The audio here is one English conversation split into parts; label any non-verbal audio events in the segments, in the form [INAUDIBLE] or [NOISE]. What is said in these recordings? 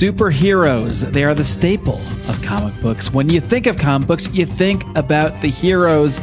Superheroes. They are the staple of comic books. When you think of comic books, you think about the heroes,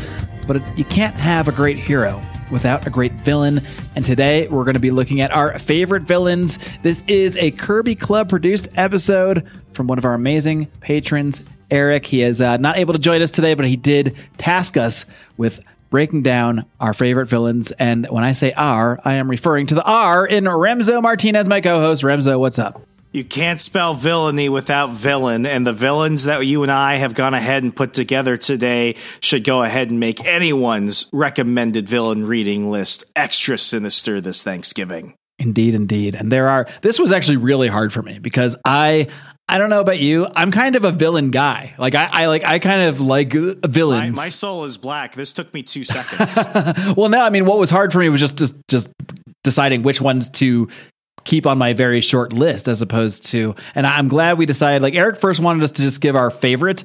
but you can't have a great hero without a great villain. And today we're going to be looking at our favorite villains. This is a Kirby Club produced episode from one of our amazing patrons, Eric. He is uh, not able to join us today, but he did task us with breaking down our favorite villains. And when I say R, I am referring to the R in Remso Martinez, my co host. Remso, what's up? You can't spell villainy without villain, and the villains that you and I have gone ahead and put together today should go ahead and make anyone's recommended villain reading list extra sinister this Thanksgiving. Indeed, indeed. And there are, this was actually really hard for me because I, I don't know about you. I'm kind of a villain guy. Like I, I like I kind of like villains. My, my soul is black. This took me two [LAUGHS] seconds. well, no, I mean, what was hard for me was just just just deciding which ones to keep on my very short list as opposed to and I'm glad we decided like Eric first wanted us to just give our favorite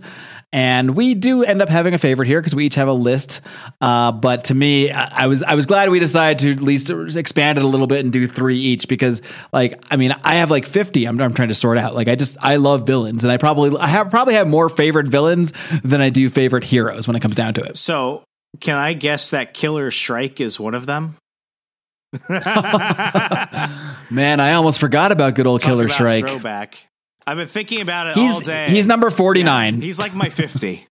and we do end up having a favorite here because we each have a list. Uh, but to me, I, I, was I was glad we decided to at least expand it a little bit and do three each because, like, I mean, I have like fifty. I'm, I'm trying to sort out. Like, I just I love villains, and I probably I have probably have more favorite villains than I do favorite heroes when it comes down to it. So, can I guess that Killer Shrike is one of them? [LAUGHS] [LAUGHS] Man, I almost forgot about good old Talk Killer Shrike. Throwback. I've been thinking about it he's, all day. He's number 49. Yeah, he's like my 50.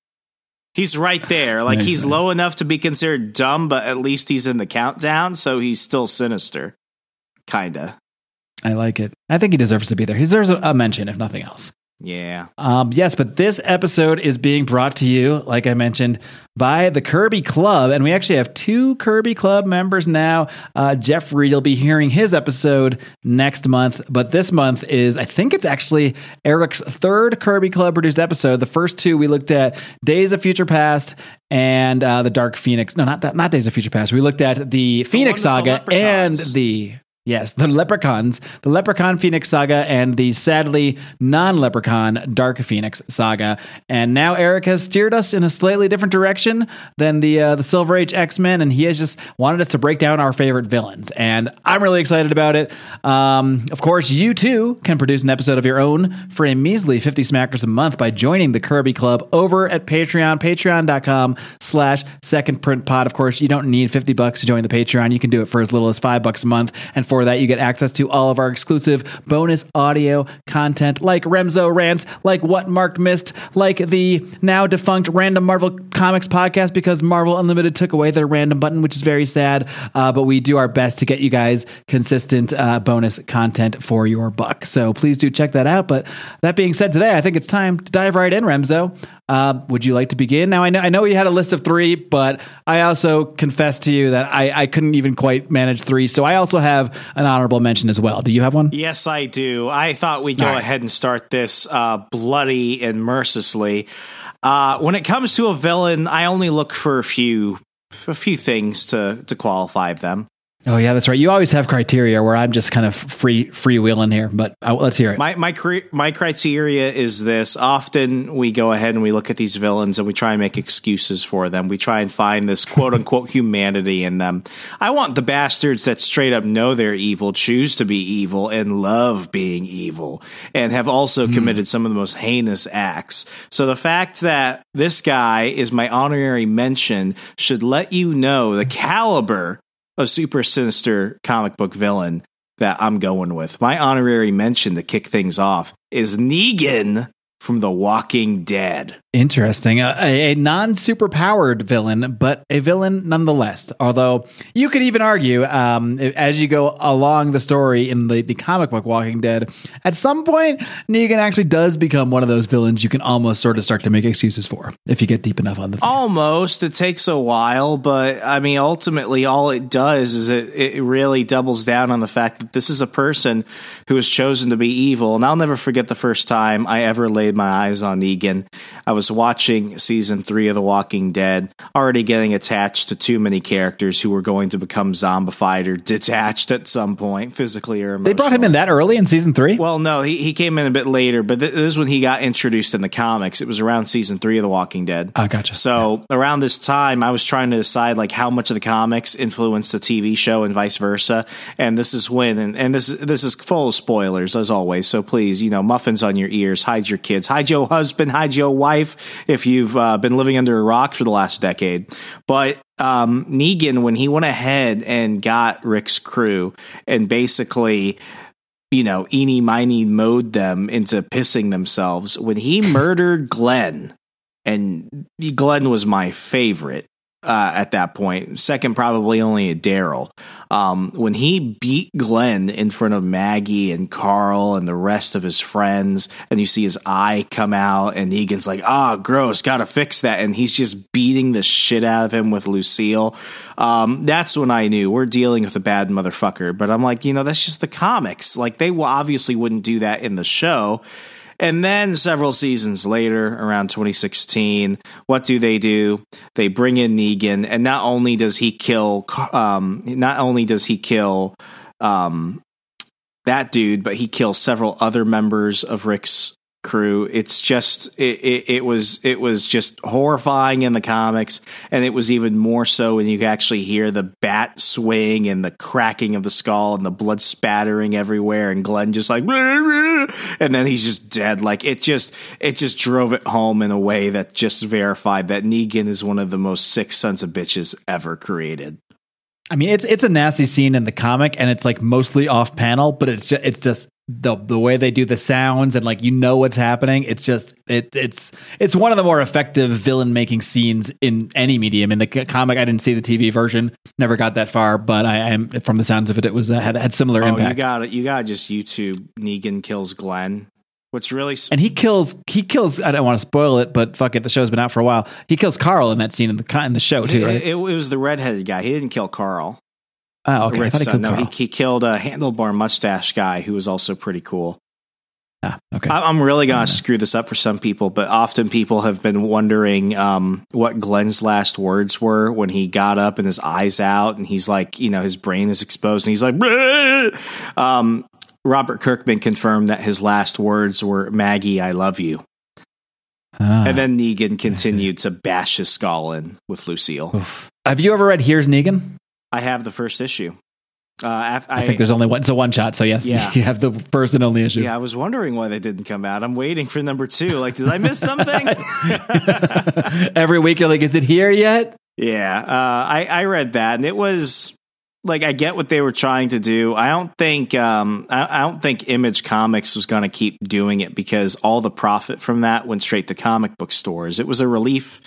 he's right there. Like nice, he's nice. low enough to be considered dumb, but at least he's in the countdown, so he's still sinister. Kinda. I like it. I think he deserves to be there. He deserves a mention, if nothing else. Yeah. Um, yes, but this episode is being brought to you, like I mentioned, by the Kirby Club. And we actually have two Kirby Club members now. Uh, Jeff Reed will be hearing his episode next month. But this month is, I think it's actually Eric's third Kirby Club produced episode. The first two we looked at Days of Future Past and uh, the Dark Phoenix. No, not, not Days of Future Past. We looked at the Phoenix the Saga and the Yes, the Leprechauns, the Leprechaun Phoenix Saga, and the sadly non Leprechaun Dark Phoenix Saga. And now Eric has steered us in a slightly different direction than the uh, the Silver Age X Men, and he has just wanted us to break down our favorite villains. And I'm really excited about it. Um, of course, you too can produce an episode of your own for a measly 50 smackers a month by joining the Kirby Club over at Patreon, patreon.com slash second print pod. Of course, you don't need 50 bucks to join the Patreon. You can do it for as little as five bucks a month. And for that, you get access to all of our exclusive bonus audio content like Remso Rants, like What Marc Missed, like the now defunct Random Marvel Comics podcast because Marvel Unlimited took away their random button, which is very sad. Uh, but we do our best to get you guys consistent uh, bonus content for your buck. So please do check that out. But that being said, today I think it's time to dive right in, Remso. Uh, would you like to begin? Now I know I know you had a list of three, but I also confess to you that I, I couldn't even quite manage three. So I also have an honorable mention as well. Do you have one? Yes, I do. I thought we'd go right. ahead and start this uh, bloody and mercilessly. Uh, when it comes to a villain, I only look for a few a few things to to qualify them. Oh yeah, that's right. You always have criteria where I'm just kind of free freewheeling here, but uh, let's hear it. My my my criteria is this: often we go ahead and we look at these villains and we try and make excuses for them. We try and find this quote unquote [LAUGHS] humanity in them. I want the bastards that straight up know they're evil, choose to be evil, and love being evil, and have also mm. committed some of the most heinous acts. So the fact that this guy is my honorary mention should let you know the caliber a super sinister comic book villain that I'm going with. My honorary mention to kick things off is Negan from The Walking Dead. Interesting. A, a non superpowered villain, but a villain nonetheless. Although you could even argue, um, as you go along the story in the, the comic book Walking Dead, at some point, Negan actually does become one of those villains you can almost sort of start to make excuses for if you get deep enough on this. Almost. It takes a while, but I mean, ultimately, all it does is it, it really doubles down on the fact that this is a person who has chosen to be evil. And I'll never forget the first time I ever laid my eyes on Negan. I was was watching season three of The Walking Dead, already getting attached to too many characters who were going to become zombified or detached at some point, physically or emotionally. They brought him in that early in season three? Well, no, he, he came in a bit later, but th- this is when he got introduced in the comics. It was around season three of The Walking Dead. Oh, gotcha. So around this time, I was trying to decide like how much of the comics influenced the TV show and vice versa. And this is when, and, and this this is full of spoilers as always. So please, you know, muffins on your ears, hide your kids, hide your husband, hide your wife if you've uh, been living under a rock for the last decade. But um, Negan, when he went ahead and got Rick's crew and basically you know, eeny miny mowed them into pissing themselves. When he murdered Glenn, and Glenn was my favorite uh, at that point. Second, probably only a Daryl. Um, when he beat Glenn in front of Maggie and Carl and the rest of his friends, and you see his eye come out, and Negan's like, "Ah, oh, gross, gotta fix that," and he's just beating the shit out of him with Lucille. Um, that's when I knew we're dealing with a bad motherfucker. But I'm like, you know, that's just the comics. Like they obviously wouldn't do that in the show. And then several seasons later, around 2016, what do they do? They bring in Negan, and not only does he kill, um, not only does he kill um, that dude, but he kills several other members of Rick's crew. It's just it, it, it, was it was just horrifying in the comics, and it was even more so when you actually hear the bat swing and the cracking of the skull and the blood spattering everywhere, and Glenn just like, [LAUGHS] and then he's just dead. Like it just it just drove it home in a way that just verified that Negan is one of the most sick sons of bitches ever created. I mean, it's it's a nasty scene in the comic, and it's like mostly off panel, but it's just it's just the the way they do the sounds and like you know what's happening. It's just it it's it's one of the more effective villain making scenes in any medium. In the comic, I didn't see the TV version, never got that far, but I am from the sounds of it, it was uh, had had similar oh, impact. You got it. You got just YouTube Negan kills Glenn. What's really and he kills he kills. I don't want to spoil it, but fuck it, the show's been out for a while. He kills Carl in that scene in the in the show too. Right? It, it, was the redheaded guy. He didn't kill Carl. Oh, okay. Rick's son. No, he, he killed a handlebar mustache guy who was also pretty cool. Ah, okay. I, am really gonna screw this up for some people, but often people have been wondering um, what Glenn's last words were when he got up and his eyes out, and he's like, you know, his brain is exposed, and he's like, um, Robert Kirkman confirmed that his last words were "Maggie, I love you." Ah, and then Negan [LAUGHS] continued to bash his skull in with Lucille. Oof. Have you ever read Here's Negan? I have the first issue. Uh, I, I, think there's only one. It's a one shot, so yes, yeah. [LAUGHS] you have the first and only issue. Yeah, I was wondering why they didn't come out. I'm waiting for number two. Like, did I miss [LAUGHS] something? [LAUGHS] Every week, you're like, is it here yet? Yeah, uh, I I read that, and it was like I get what they were trying to do. I don't think um, I, I don't think Image Comics was going to keep doing it because all the profit from that went straight to comic book stores. It was a relief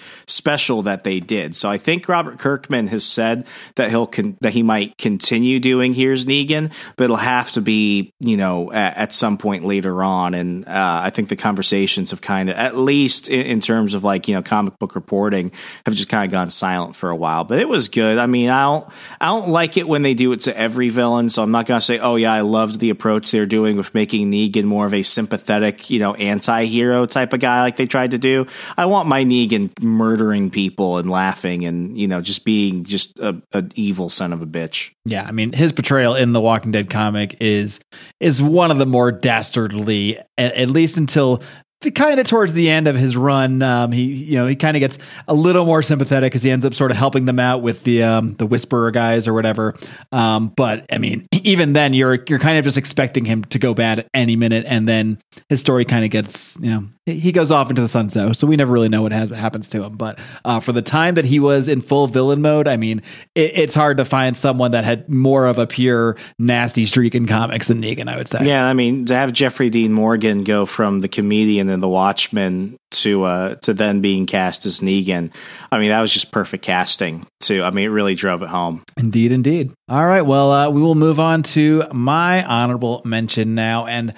special that they did. So I think Robert Kirkman has said that he'll con- that he might continue doing Here's Negan, but it'll have to be you know at, at some point later on. And uh, I think the conversations have kind of at least in, in terms of like you know comic book reporting have just kind of gone silent for a while. But it was good. I mean, I don't I don't like it when they do it to every villain, so I'm not to say, oh, yeah, I loved the approach they're doing with making Negan more of a sympathetic, you know, anti hero type of guy like they tried to do. I want my Negan murdering people and laughing and, you know, just being just a, an evil son of a bitch. Yeah, I mean, his portrayal in the Walking Dead comic is is one of the more dastardly, at, at least until kind of towards the end of his run, um, he you know he kind of gets a little more sympathetic because he ends up sort of helping them out with the um, the Whisperer guys or whatever. Um, but I mean, [CLEARS THROAT] even then, you're you're kind of just expecting him to go bad at any minute, and then his story kind of gets you know he goes off into the sunset, so we never really know what has, happens to him. But uh, for the time that he was in full villain mode, I mean, it, it's hard to find someone that had more of a pure nasty streak in comics than Negan. I would say. Yeah, I mean, to have Jeffrey Dean Morgan go from the comedian in The Watchmen to uh, to then being cast as Negan, I mean, that was just perfect casting. Too, I mean, it really drove it home. Indeed, indeed. All right, well, uh, we will move on to my honorable mention now, and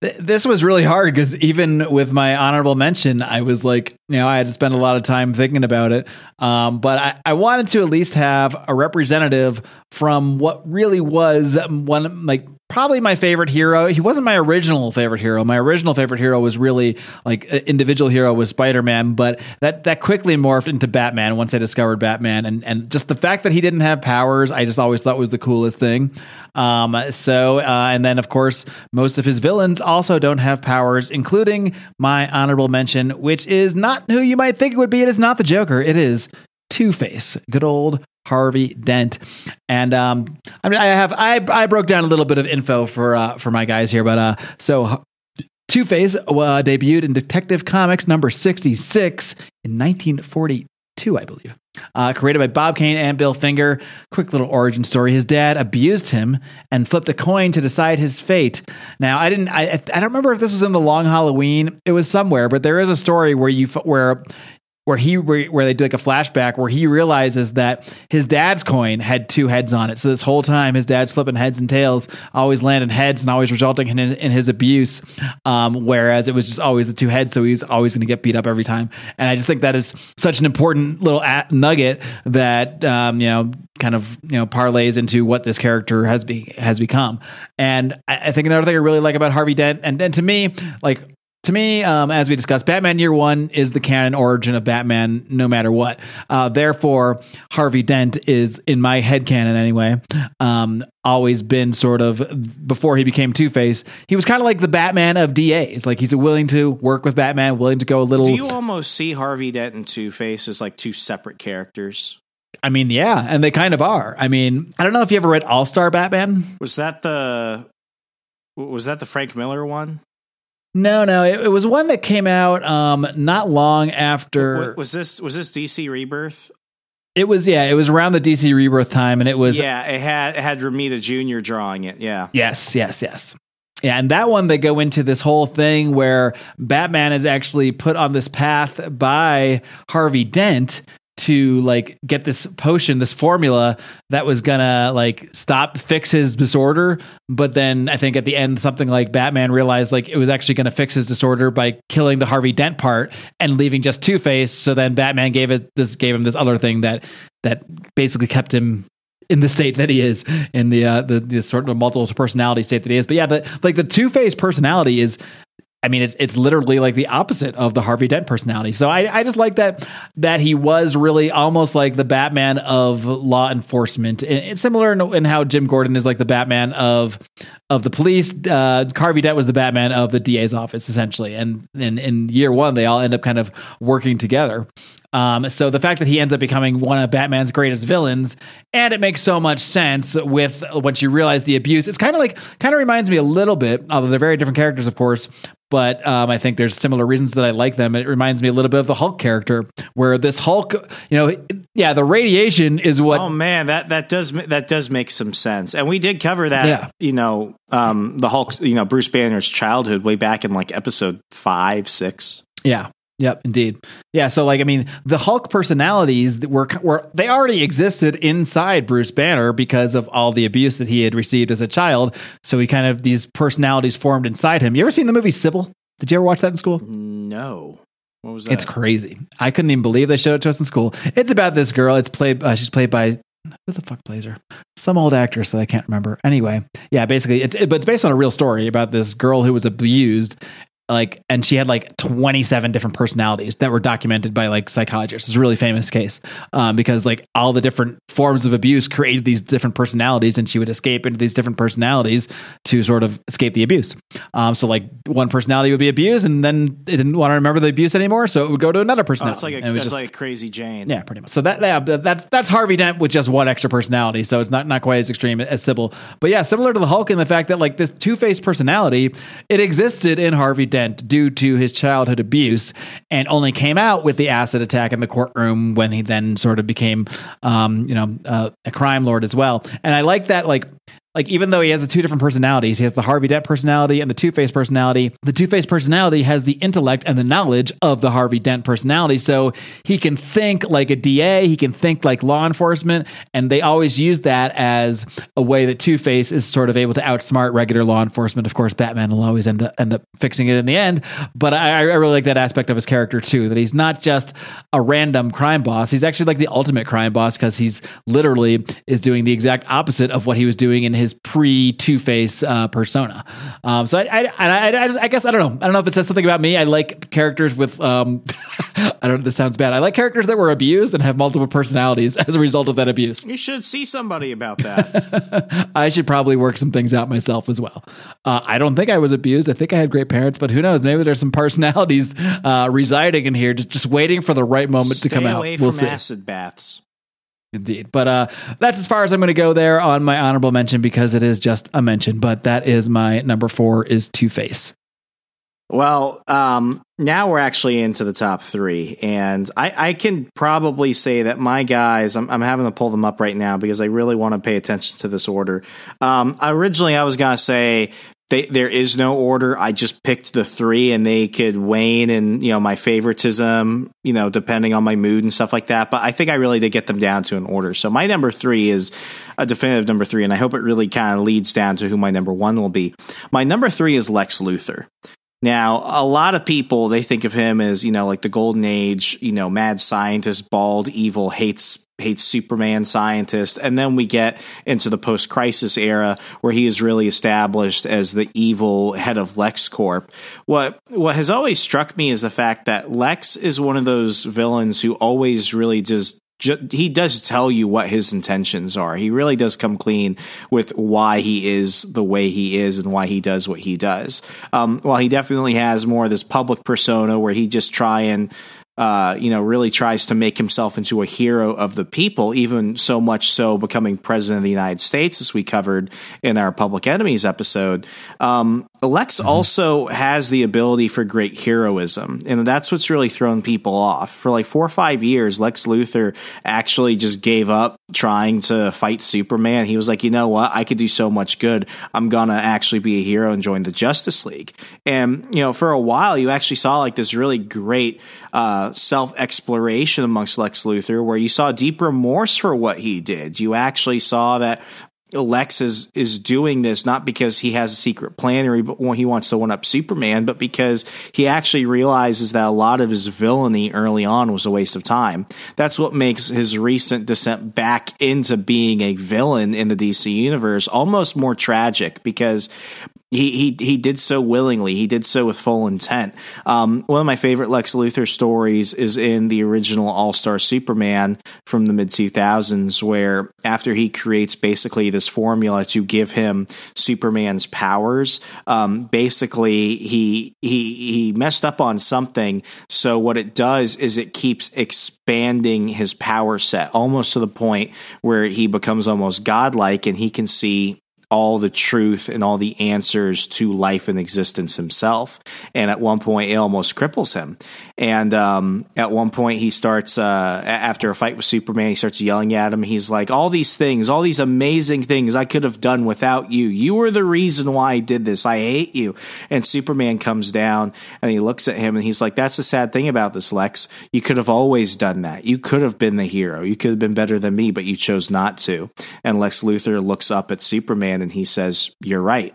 this was really hard because even with my honorable mention, I was like, you know, I had to spend a lot of time thinking about it. Um, but I, I wanted to at least have a representative from what really was one of like probably my favorite hero. He wasn't my original favorite hero. My original favorite hero was really like individual hero was Spider-Man, but that that quickly morphed into Batman once I discovered Batman and and just the fact that he didn't have powers, I just always thought was the coolest thing. Um so uh, and then of course most of his villains also don't have powers, including my honorable mention, which is not who you might think it would be. It is not the Joker. It is Two Face, good old Harvey Dent. And um, I mean, I have I I broke down a little bit of info for uh, for my guys here, but uh, so Two Face uh, debuted in Detective Comics number sixty six in nineteen forty two, I believe. Uh, created by Bob Kane and Bill Finger. Quick little origin story. His dad abused him and flipped a coin to decide his fate. Now, I didn't. I, I don't remember if this was in the Long Halloween. It was somewhere, but there is a story where you where where he where they do like a flashback where he realizes that his dad's coin had two heads on it. So this whole time, his dad's flipping heads and tails, always landing heads and always resulting in, in his abuse. Um, whereas it was just always the two heads, so he's always going to get beat up every time. And I just think that is such an important little nugget that um, you know kind of you know parlays into what this character has be has become. And I, I think another thing I really like about Harvey Dent, and, and to me, like to me, um, as we discussed, Batman Year One is the canon origin of Batman, no matter what. Uh, therefore, Harvey Dent is, in my head canon anyway, um, always been sort of before he became Two Face. He was kind of like the Batman of DAs. Like he's willing to work with Batman, willing to go a little. Do you almost see Harvey Dent and Two Face as like two separate characters? I mean, yeah, and they kind of are. I mean, I don't know if you ever read All Star Batman. Was that the was that the Frank Miller one? No, no, it, it was one that came out um, not long after. Was this was this DC Rebirth? It was yeah, it was around the DC Rebirth time, and it was yeah, it had it had Romita Jr. drawing it. Yeah, yes, yes, yes. Yeah, and that one they go into this whole thing where Batman is actually put on this path by Harvey Dent to like get this potion, this formula that was gonna like stop fix his disorder. But then I think at the end, something like Batman realized like it was actually gonna fix his disorder by killing the Harvey Dent part and leaving just Two Face. So then Batman gave it this gave him this other thing that that basically kept him in the state that he is in the uh the, the sort of multiple personality state that he is but yeah the like the two-face personality is I mean, it's it's literally like the opposite of the Harvey Dent personality. So I, I just like that that he was really almost like the Batman of law enforcement. And it's similar in, in how Jim Gordon is like the Batman of of the police. Uh, Harvey Dent was the Batman of the DA's office, essentially. And in in year one, they all end up kind of working together. Um, so the fact that he ends up becoming one of Batman's greatest villains, and it makes so much sense with once you realize the abuse. It's kind of like kind of reminds me a little bit, although they're very different characters, of course, but um, I think there's similar reasons that I like them. It reminds me a little bit of the Hulk character, where this Hulk, you know, yeah, the radiation is what. Oh man, that that does that does make some sense, and we did cover that. Yeah. You know, um, the Hulk, you know, Bruce Banner's childhood way back in like episode five, six. Yeah, Yep, indeed. Yeah, so like I mean, the Hulk personalities were were they already existed inside Bruce Banner because of all the abuse that he had received as a child. So he kind of these personalities formed inside him. You ever seen the movie Sybil? Did you ever watch that in school? No. What was that? It's crazy. I couldn't even believe they showed it to us in school. It's about this girl. It's played. Uh, she's played by who the fuck plays her? Some old actress that I can't remember. Anyway, yeah, basically, it's it, but it's based on a real story about this girl who was abused like and she had like 27 different personalities that were documented by like psychologists. It's a really famous case um, because like all the different forms of abuse created these different personalities and she would escape into these different personalities to sort of escape the abuse. Um, so like one personality would be abused and then it didn't want to remember the abuse anymore so it would go to another personality oh, it's like a, it's just, like crazy jane. Yeah pretty much. So that yeah, that's that's harvey dent with just one extra personality so it's not not quite as extreme as sybil. But yeah similar to the hulk in the fact that like this two-faced personality it existed in harvey dent due to his childhood abuse and only came out with the acid attack in the courtroom when he then sort of became, um, you know, uh, a crime lord as well. And I like that, like, like even though he has the two different personalities, he has the Harvey Dent personality and the Two Face personality. The Two Face personality has the intellect and the knowledge of the Harvey Dent personality, so he can think like a DA, he can think like law enforcement, and they always use that as a way that Two Face is sort of able to outsmart regular law enforcement. Of course, Batman will always end up end up fixing it in the end, but I, I really like that aspect of his character too. That he's not just a random crime boss; he's actually like the ultimate crime boss because he's literally is doing the exact opposite of what he was doing in his pre Two Face uh, persona. Um, so I, I, I, I, I guess I don't know. I don't know if it says something about me. I like characters with um, [LAUGHS] I don't. Know, This sounds bad. I like characters that were abused and have multiple personalities [LAUGHS] as a result of that abuse. You should see somebody about that. [LAUGHS] I should probably work some things out myself as well. Uh, I don't think I was abused. I think I had great parents, but who knows? Maybe there's some personalities uh, residing in here, just, just waiting for the right moment Stay to come out. away We'll from see. acid baths. Indeed. But uh, that's as far as I'm going to go there on my honorable mention because it is just a mention. But that is my number four is Two Face. Well, um, now we're actually into the top three, and I, I can probably say that my guys, I'm, I'm having to pull them up right now because I really want to pay attention to this order. Um, originally, I was going to say they, there is no order. I just picked the three, and they could wane and you know my favoritism, you know, depending on my mood and stuff like that. But I think I really did get them down to an order. So my number three is a definitive number three, and I hope it really kind of leads down to who my number one will be. My number three is Lex Luthor. Now, a lot of people they think of him as you know like the golden age, you know, mad scientist, bald, evil, hates hates Superman scientist, and then we get into the post crisis era where he is really established as the evil head of LexCorp. What what has always struck me is the fact that Lex is one of those villains who always really just he does tell you what his intentions are. He really does come clean with why he is the way he is and why he does what he does. Um, while he definitely has more of this public persona where he just try and uh, you know, really tries to make himself into a hero of the people, even so much so becoming president of the United States, as we covered in our Public Enemies episode. Um, Lex also has the ability for great heroism, and that's what's really thrown people off. For like four or five years, Lex Luthor actually just gave up trying to fight Superman. He was like, you know what? I could do so much good. I'm gonna actually be a hero and join the Justice League. And you know, for a while, you actually saw like this really great uh, self exploration amongst Lex Luthor, where you saw deep remorse for what he did. You actually saw that Lex is is doing this not because he has a secret plan or he, he wants to one up Superman, but because he actually realizes that a lot of his villainy early on was a waste of time. That's what makes his recent descent back into being a villain in the DC universe almost more tragic because he he he did so willingly. He did so with full intent. Um, one of my favorite Lex Luthor stories is in the original All Star Superman from the mid two thousands, where after he creates basically this formula to give him Superman's powers, um, basically he he he messed up on something. So what it does is it keeps expanding his power set almost to the point where he becomes almost godlike, and he can see all the truth and all the answers to life and existence himself. And at one point, it almost cripples him. And um, at one point, he starts, uh, after a fight with Superman, he starts yelling at him. He's like, All these things, all these amazing things I could have done without you. You were the reason why I did this. I hate you. And Superman comes down and he looks at him and he's like, That's the sad thing about this, Lex. You could have always done that. You could have been the hero. You could have been better than me, but you chose not to. And Lex Luthor looks up at Superman and he says, You're right.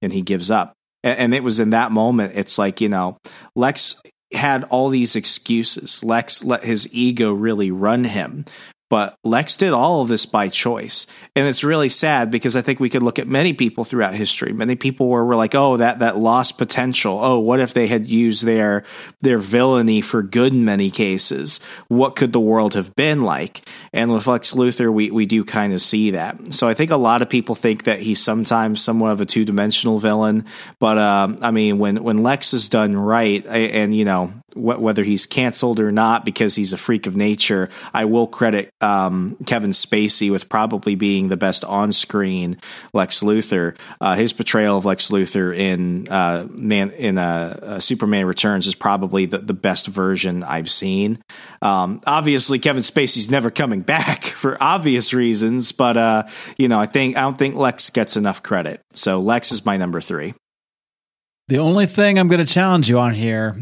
And he gives up. And, and it was in that moment, it's like, you know, Lex had all these excuses. Lex let his ego really run him. But Lex did all of this by choice. And it's really sad because I think we could look at many people throughout history. Many people where we're like, oh, that, that lost potential. Oh, what if they had used their their villainy for good in many cases? What could the world have been like? And with Lex Luthor, we, we do kind of see that. So I think a lot of people think that he's sometimes somewhat of a two dimensional villain. But um, I mean, when, when Lex is done right, and, you know, wh- whether he's canceled or not because he's a freak of nature, I will credit um, Kevin Spacey with probably being the best on screen Lex Luthor. Uh, his portrayal of Lex Luthor in uh, Man in uh, uh, Superman Returns is probably the, the best version I've seen. Um, obviously, Kevin Spacey's never coming back [LAUGHS] for obvious reasons, but uh, you know, I think I don't think Lex gets enough credit. So Lex is my number three. The only thing I'm going to challenge you on here,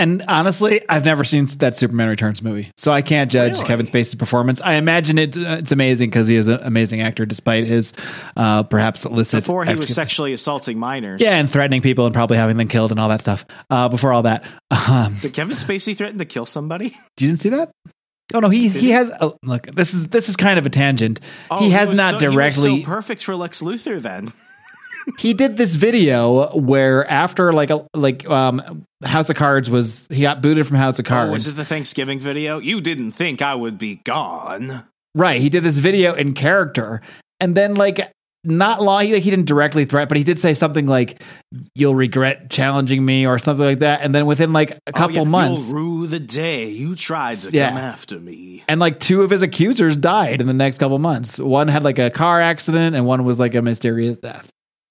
and honestly, I've never seen that Superman Returns movie, so I can't judge Really? Kevin Spacey's performance. I imagine it, uh, it's amazing because he is an amazing actor, despite his uh, perhaps illicit Before he was sexually assaulting minors. Yeah, and threatening people and probably having them killed and all that stuff. Uh, before all that, [LAUGHS] um, Did Kevin Spacey threaten to kill somebody? [LAUGHS] you didn't see that? Oh no, he Did he he? has. Uh, look, this is this is kind of a tangent. Oh, he has was not so- he directly. so perfect for Lex Luthor then. He did this video where after like a like um House of Cards was he got booted from House of Cards. Oh, was it the Thanksgiving video? You didn't think I would be gone. Right. He did this video in character. And then, like, not long, he, he didn't directly threat, but he did say something like, You'll regret challenging me or something like that. And then within like a couple oh, yeah, months, You'll rue the day you tried to Yeah. come after me. and like two of his accusers died in the next couple months. One had like a car accident and one was like a mysterious death.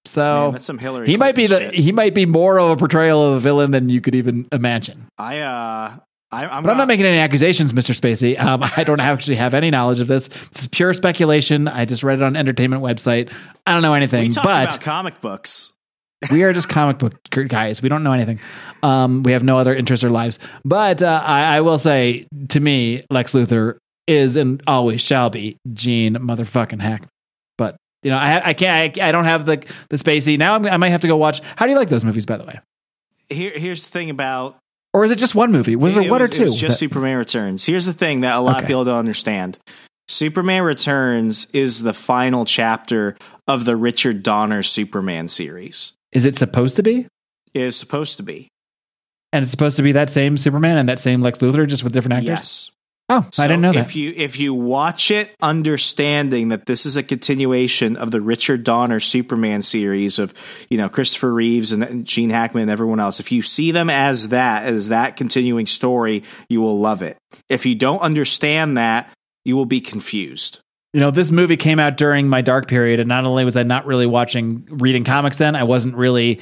So Man, that's some Hillary. he might be the shit. he might be more of a portrayal of a villain than you could even imagine. I uh, I, I'm, But I'm not making any accusations, Mr. Spacey. Um, I don't actually have any knowledge of this. This is pure speculation. I just read it on entertainment website. I don't know anything, We talk but about comic books. [LAUGHS] we are just comic book guys. We don't know anything. Um, we have no other interests or lives. But uh, I, I will say, to me, Lex Luthor is and always shall be Gene motherfucking Hackman. You know, I, I can't. I, I don't have the the Spacey now. I'm, I might have to go watch. How do you like those movies, by the way? Here, here's the thing about Or is it just one movie? Was there it one was, or two? just that- Superman Returns. Here's the thing that a lot Okay. of people don't understand. Superman Returns is the final chapter of the Richard Donner Superman series. is it supposed to be? It is supposed to be. And it's supposed to be that same Superman and that same Lex Luthor, just with different actors. Yes. Oh, I didn't know that. If you if you watch it, understanding that this is a continuation of the Richard Donner Superman series of you know Christopher Reeves and Gene Hackman and everyone else, if you see them as that as that continuing story, you will love it. If you don't understand that, you will be confused. you know, this movie came out during my dark period, and not only was I not really watching, reading comics then, I wasn't really.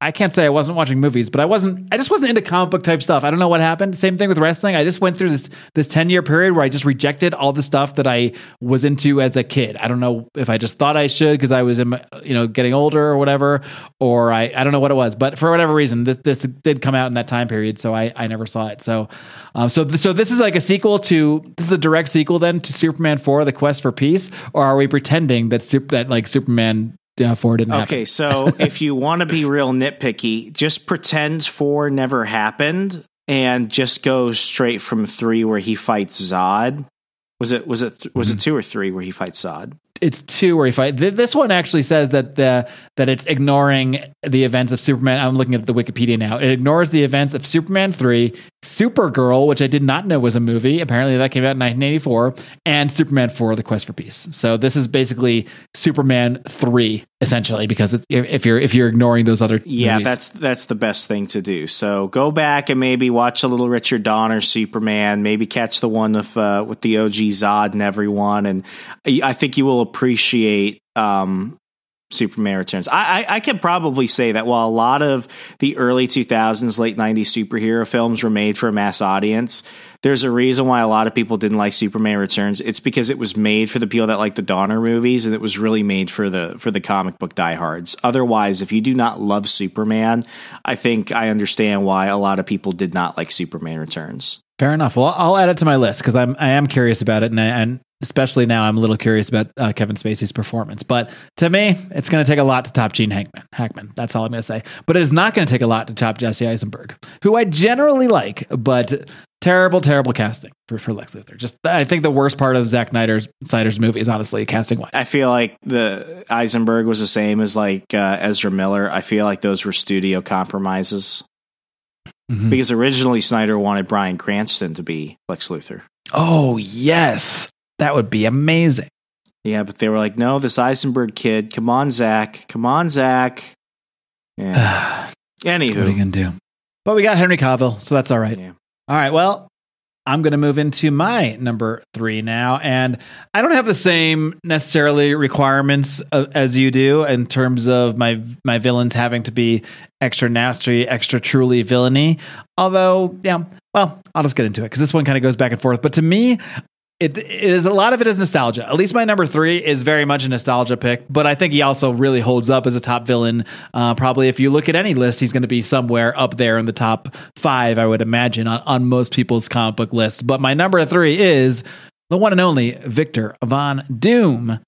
I can't say I wasn't watching movies, but I wasn't. I just wasn't into comic book type stuff. I don't know what happened. Same thing with wrestling. I just went through this this ten year period where I just rejected all the stuff that I was into as a kid. I don't know if I just thought I should because I was in, you know, getting older or whatever, or I I don't know what it was, but for whatever reason, this this did come out in that time period, so I I never saw it. So, um, so th- so this is like a sequel to this is a direct sequel then to Superman four, The Quest for Peace, or are we pretending that Sup- that like Superman uh, four didn't happen? Okay, so [LAUGHS] if you want to be real nitpicky, just pretend four never happened and just go straight from three where he fights Zod. Was it was it was Mm-hmm. it two or three where he fights Zod? It's two where he fight. Th- this one actually says that the that it's ignoring the events of Superman. I'm looking at the Wikipedia now. It ignores the events of Superman three, Supergirl, which I did not know was a movie. Apparently, that came out in 1984, and Superman four: The Quest for Peace. So this is basically Superman three, essentially, because it's, if you're if you're ignoring those other Yeah, movies. that's that's the best thing to do. So go back and maybe watch a little Richard Donner Superman. Maybe catch the one of uh, with the OG Zod and everyone, and I think you will appreciate um, Superman Returns. I, I I can probably say that while a lot of the early 2000s, late 90s superhero films were made for a mass audience, there's a reason why a lot of people didn't like Superman Returns. It's because it was made for the people that like the Donner movies, and it was really made for the for the comic book diehards. Otherwise, if you do not love Superman, I think I understand why a lot of people did not like Superman Returns. Fair enough. Well, I'll add it to my list because I'm I am curious about it, and, and especially now I'm a little curious about uh, Kevin Spacey's performance. But to me, it's going to take a lot to top Gene Hackman. Hackman. That's all I'm going to say. But it is not going to take a lot to top Jesse Eisenberg, who I generally like, but terrible, terrible casting for, for Lex Luthor. Just I think the worst part of Zack Snyder's Snyder's movie is honestly casting wise. I feel like the Eisenberg was the same as like uh, Ezra Miller. I feel like those were studio compromises Mhm. because originally Snyder wanted Bryan Cranston to be Lex Luthor. Oh yes, that would be amazing. Yeah, but they were like, no, this Eisenberg kid. Come on, Zack. Come on, Zack. Yeah. [SIGHS] what are you going to do? But we got Henry Cavill, so that's all right. Yeah. All right. Well, I'm going to move into my number three now. And I don't have the same necessarily requirements as you do in terms of my my villains having to be extra nasty, extra truly villainy. Although, yeah, well, I'll just get into it because this one kind of goes back and forth. But to me, it, it is a lot of it is nostalgia. At least my number three is very much a nostalgia pick, but I think he also really holds up as a top villain. Uh, probably if you look at any list, he's going to be somewhere up there in the top five, I would imagine, on, on most people's comic book lists. But my number three is the one and only Victor Von Doom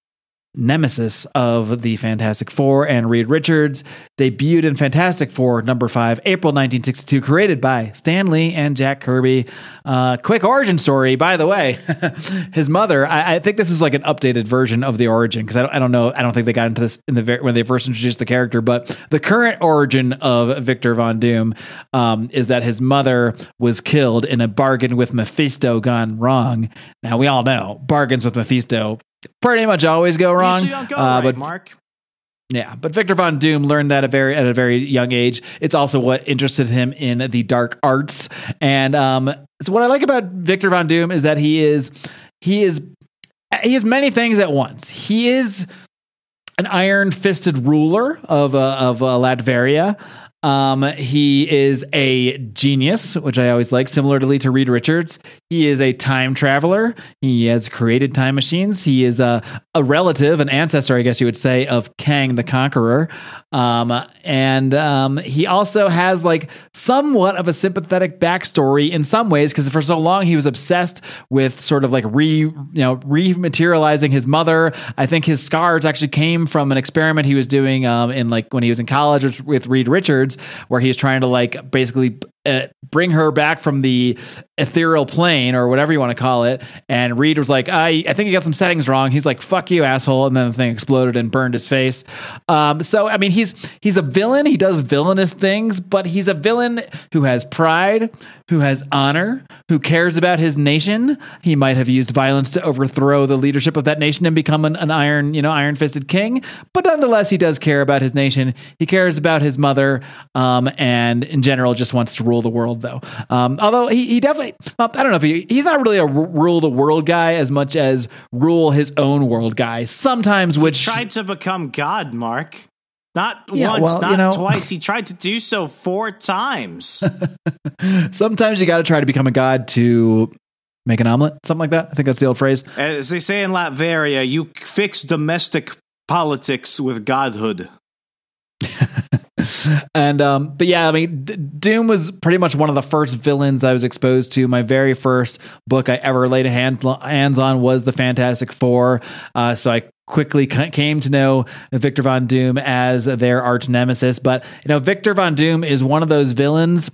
nemesis of the Fantastic Four and Reed Richards, debuted in Fantastic Four number five, April 1962, created by Stan Lee and Jack Kirby. Uh, quick origin story, by the way. [LAUGHS] his mother, I, I, think this is like an updated version of the origin because I don't, I don't know, I don't think they got into this in the when they first introduced the character, but the current origin of Victor Von Doom um, is that his mother was killed in a bargain with Mephisto gone wrong. Now we all know bargains with Mephisto pretty much always go wrong. Go uh, right, but Marc. Yeah, but Victor Von Doom learned that at a very at a very young age. It's also what interested him in the dark arts. And um, so what I like about Victor Von Doom is that he is he is he is many things at once. He is an iron fisted ruler of uh, of uh, Latveria. Um, he is a genius, which I always like, similarly to Reed Richards. He is a time traveler. He has created time machines. He is a, a relative, an ancestor, I guess you would say, of Kang the Conqueror. Um, and um, he also has like somewhat of a sympathetic backstory in some ways because for so long he was obsessed with sort of like re you know rematerializing his mother. I think his scars actually came from an experiment he was doing um, in like when he was in college with, with Reed Richards, where he was trying to like basically uh, bring her back from the ethereal plane or whatever you want to call it. And Reed was like, I, I think you got some settings wrong. He's like, fuck you, asshole. And then the thing exploded and burned his face. Um, so, I mean, he's, he's a villain. He does villainous things, but he's a villain who has pride, who has honor, who cares about his nation. He might have used violence to overthrow the leadership of that nation and become an, an iron, you know, iron fisted king. But nonetheless, he does care about his nation. He cares about his mother, um, and in general, just wants to rule the world, though. Um, although he, he definitely, well, I don't know if he, he's not really a r- rule the world guy as much as rule his own world guy. Sometimes, which he tried to become God, Marc. Not yeah, once, well, not you know, twice. He tried to do so four times. [LAUGHS] Sometimes you got to try to become a god to make an omelet, something like that. I think that's the old phrase. As they say in Latveria, you fix domestic politics with godhood. [LAUGHS] [LAUGHS] and um, but yeah, I mean, D- Doom was pretty much one of the first villains I was exposed to. My very first book I ever laid hand, hands on was the Fantastic Four. Uh, so I quickly came to know Victor Von Doom as their arch nemesis. But you know, Victor Von Doom is one of those villains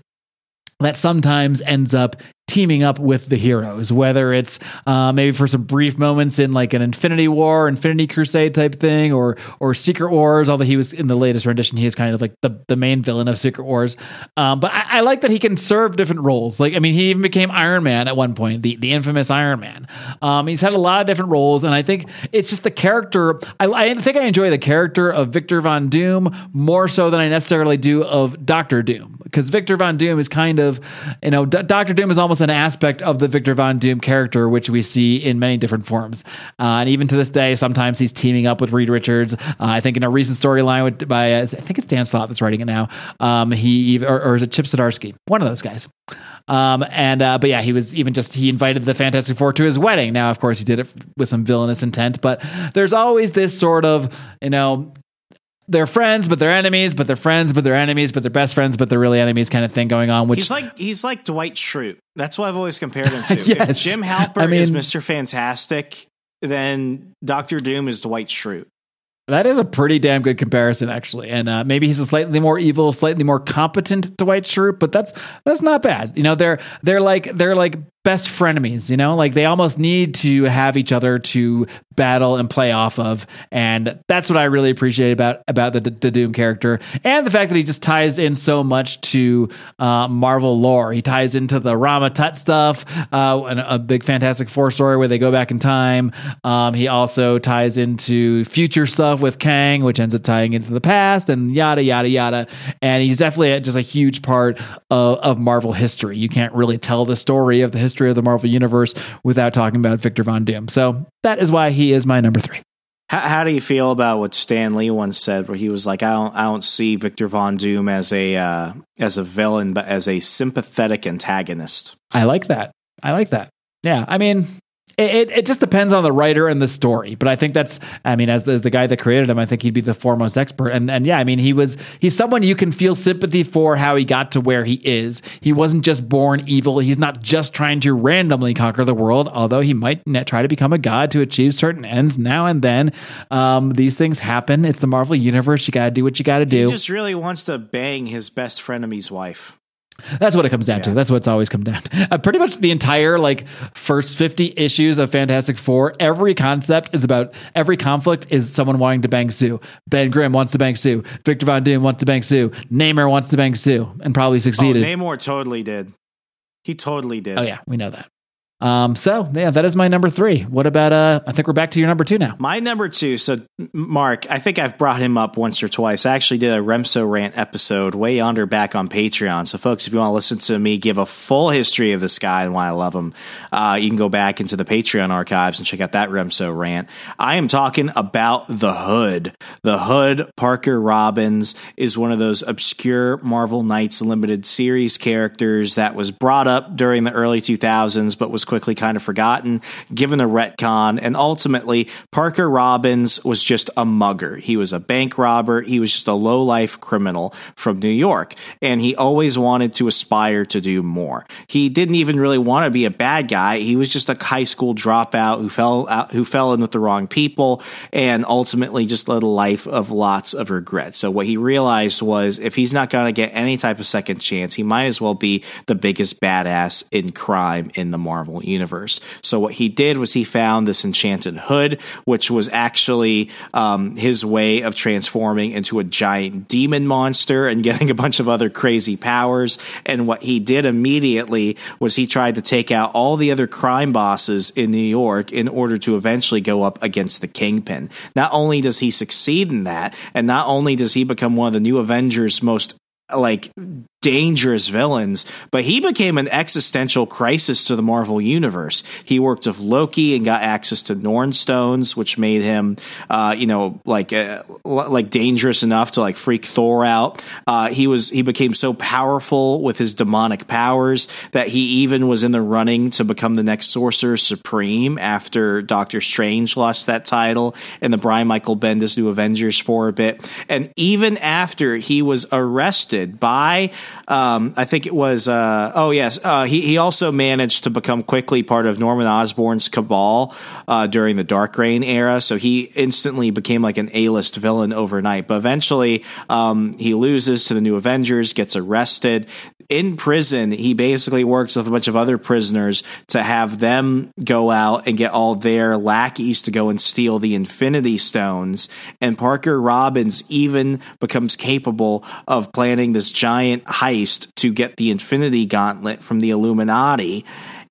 that sometimes ends up teaming up with the heroes, whether it's uh, maybe for some brief moments in like an Infinity War, Infinity Crusade type thing, or or Secret Wars. Although he was in the latest rendition, he is kind of like the, the main villain of Secret Wars. Um, but I, I, like that he can serve different roles. Like I mean, he even became Iron Man at one point, the the infamous Iron Man. Um, he's had a lot of different roles, and I think it's just the character. I, I think I enjoy the character of Victor Von Doom more so than I necessarily do of Doctor Doom, because Victor Von Doom is kind of you know D- Doctor Doom is almost an aspect of the Victor Von Doom character, which we see in many different forms. Uh, and even to this day, sometimes he's teaming up with Reed Richards. Uh, I think in a recent storyline by, uh, I think it's Dan Slott that's writing it now. Um, he or, or is it Chip Zdarsky? One of those guys. Um, and uh, but yeah, he was even just he invited the Fantastic Four to his wedding. Now, of course, he did it with some villainous intent, but there's always this sort of you know they're friends, but they're enemies, but they're friends, but they're enemies, but they're best friends, but they're really enemies kind of thing going on. Which he's like he's like Dwight Schrute. That's what I've always compared him [LAUGHS] to. yes. If Jim Halpert I mean, is Mister Fantastic, then Doctor Doom is Dwight Schrute. That is a pretty damn good comparison, actually. And uh, maybe he's a slightly more evil, slightly more competent Dwight Schrute, but that's that's not bad. You know, they're they're like they're like best frenemies, you know? Like they almost need to have each other to battle and play off of. And that's what I really appreciate about about the, the Doom character. And the fact that he just ties in so much to uh, Marvel lore. He ties into the Rama Tut stuff, uh, and a big Fantastic Four story where they go back in time. Um, he also ties into future stuff with Kang, which ends up tying into the past and yada, yada, yada. And he's definitely just a huge part of, of Marvel history. You can't really tell the story of the history history of the Marvel Universe without talking about Victor Von Doom. So that is why he is my number three. How, how, do you feel about what Stan Lee once said, where he was like, "I don't, I don't see Victor Von Doom as a uh, as a villain, but as a sympathetic antagonist." I like that. I like that. Yeah, I mean, it, it just depends on the writer and the story, but I think that's. I mean, as, as the guy that created him, I think he'd be the foremost expert. And and yeah, I mean, he was he's someone you can feel sympathy for how he got to where he is. He wasn't just born evil. He's not just trying to randomly conquer the world, although he might try to become a god to achieve certain ends now and then. Um, these things happen. It's the Marvel universe. You got to do what you got to do. He just really wants to bang his best friend frenemy's wife. That's what it comes down yeah. to. That's what's always come down. Uh, pretty much the entire like first 50 issues of Fantastic Four, every concept is about every conflict is someone wanting to bang Sue. Ben Grimm wants to bang Sue. Victor Von Doom wants to bang Sue. Namor wants to bang Sue and probably succeeded. Oh, Namor totally did. He totally did. Oh yeah, we know that. Um, so yeah, that is my number three. What about uh? I think we're back to your number two now. My number two. So Marc, I think I've brought him up once or twice. I actually did a Remso rant episode way under back on Patreon. So folks, if you want to listen to me give a full history of this guy and why I love him, uh, you can go back into the Patreon archives and check out that Remso rant. I am talking about the Hood. The Hood, Parker Robbins, is one of those obscure Marvel Knights limited series characters that was brought up during the early 2000s, but was quickly kind of forgotten, given a retcon. And ultimately, Parker Robbins was just a mugger. He was a bank robber. He was just a low life criminal from New York. And he always wanted to aspire to do more. He didn't even really want to be a bad guy. He was just a high school dropout who fell out, who fell in with the wrong people and ultimately just led a life of lots of regret. So what he realized was if he's not going to get any type of second chance, he might as well be the biggest badass in crime in the Marvel universe. So what he did was he found this enchanted hood, which was actually um, his way of transforming into a giant demon monster and [LAUGHS] getting a bunch of other crazy powers. And what he did immediately was he tried to take out all the other crime bosses in New York in order to eventually go up against the Kingpin. Not only does he succeed in that, and not only does he become one of the new Avengers' most like dangerous villains, but he became an existential crisis to the Marvel universe. He worked with Loki and got access to Norn stones, which made him, uh, you know, like uh, like dangerous enough to like freak Thor out. Uh, he was he became so powerful with his demonic powers that he even was in the running to become the next Sorcerer Supreme after Doctor Strange lost that title in the Brian Michael Bendis New Avengers for a bit, and even after he was arrested by um, I think it was. Uh, oh yes, uh, he he also managed to become quickly part of Norman Osborn's cabal uh, during the Dark Reign era. So he instantly became like an A list villain overnight. But eventually, um, he loses to the New Avengers, gets arrested in prison, he basically works with a bunch of other prisoners to have them go out and get all their lackeys to go and steal the Infinity Stones. And Parker Robbins even becomes capable of planning this giant heist to get the Infinity Gauntlet from the Illuminati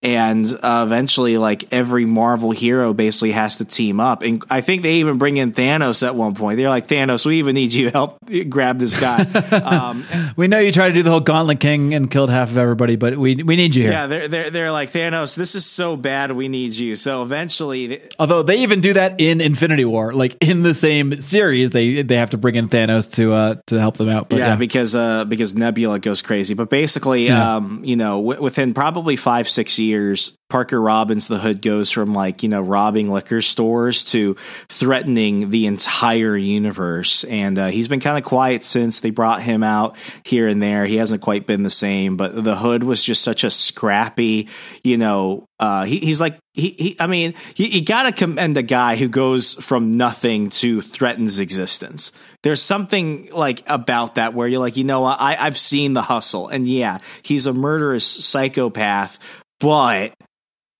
and uh, eventually like every marvel hero basically has to team up. And i think they even bring in thanos at one point. They're like thanos we even need you help grab this guy. [LAUGHS] Um, we know you tried to do the whole gauntlet king and killed half of everybody but we we need you here. Yeah they're, they're, they're like thanos this is so bad we need you. So eventually they, although they even do that in infinity war like in the same series they they have to bring in thanos to uh to help them out but, yeah, yeah, because uh because nebula goes crazy. But basically yeah. um you know w- within probably five six years years, Parker Robbins, the hood, goes from like, you know, robbing liquor stores to threatening the entire universe. And uh, he's been kind of quiet since they brought him out here and there. He hasn't quite been the same, but the hood was just such a scrappy, you know, uh, he, he's like, he, he, I mean, you, you got to commend a guy who goes from nothing to threatens existence. There's something like about that where you're like, you know, I, I've seen the hustle. And yeah, he's a murderous psychopath but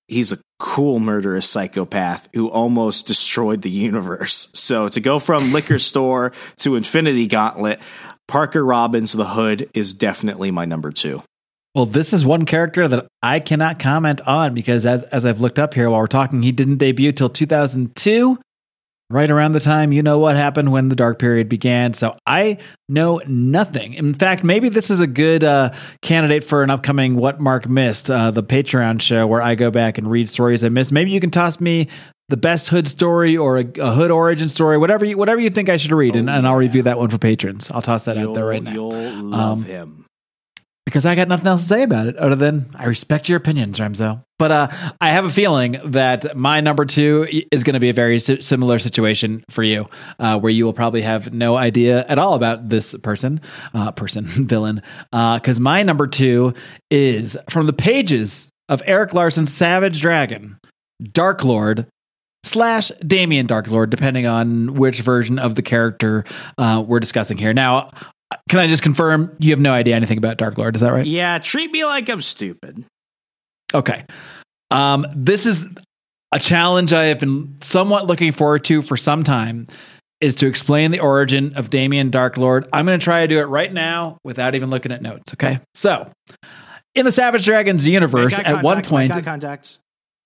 he's a cool murderous psychopath who almost destroyed the universe. So to go from liquor [LAUGHS] store to Infinity Gauntlet, Parker Robbins the Hood is definitely my number two. Well, this is one character that I cannot comment on because as as I've looked up here while we're talking, he didn't debut till 2002 right around the time you know what happened when the dark period began. So I know nothing. In fact, maybe this is a good uh, candidate for an upcoming What Marc Missed, uh, the Patreon show where I go back and read stories I missed. Maybe you can toss me the best hood story or a, a hood origin story, whatever you, whatever you think I should read, oh, and, and, I'll review that one for patrons. I'll toss that you'll, out there right now. You'll love um, him because I got nothing else to say about it other than I respect your opinions, Remso. But uh, I have a feeling that my number two is going to be a very si- similar situation for you, uh, where you will probably have no idea at all about this person, uh, person, [LAUGHS] villain. Because uh, my number two is from the pages of Erik Larsen's Savage Dragon, Dark Lord, slash Damien Dark Lord, depending on which version of the character uh, we're discussing here. Now, can I just confirm you have no idea anything about Dark Lord? Is that right? Yeah, treat me like I'm stupid. Okay. Um, this is a challenge I have been somewhat looking forward to for some time is to explain the origin of Damien Dark Lord. I'm going to try to do it right now without even looking at notes. Okay. So, in the Savage Dragons universe, at one point.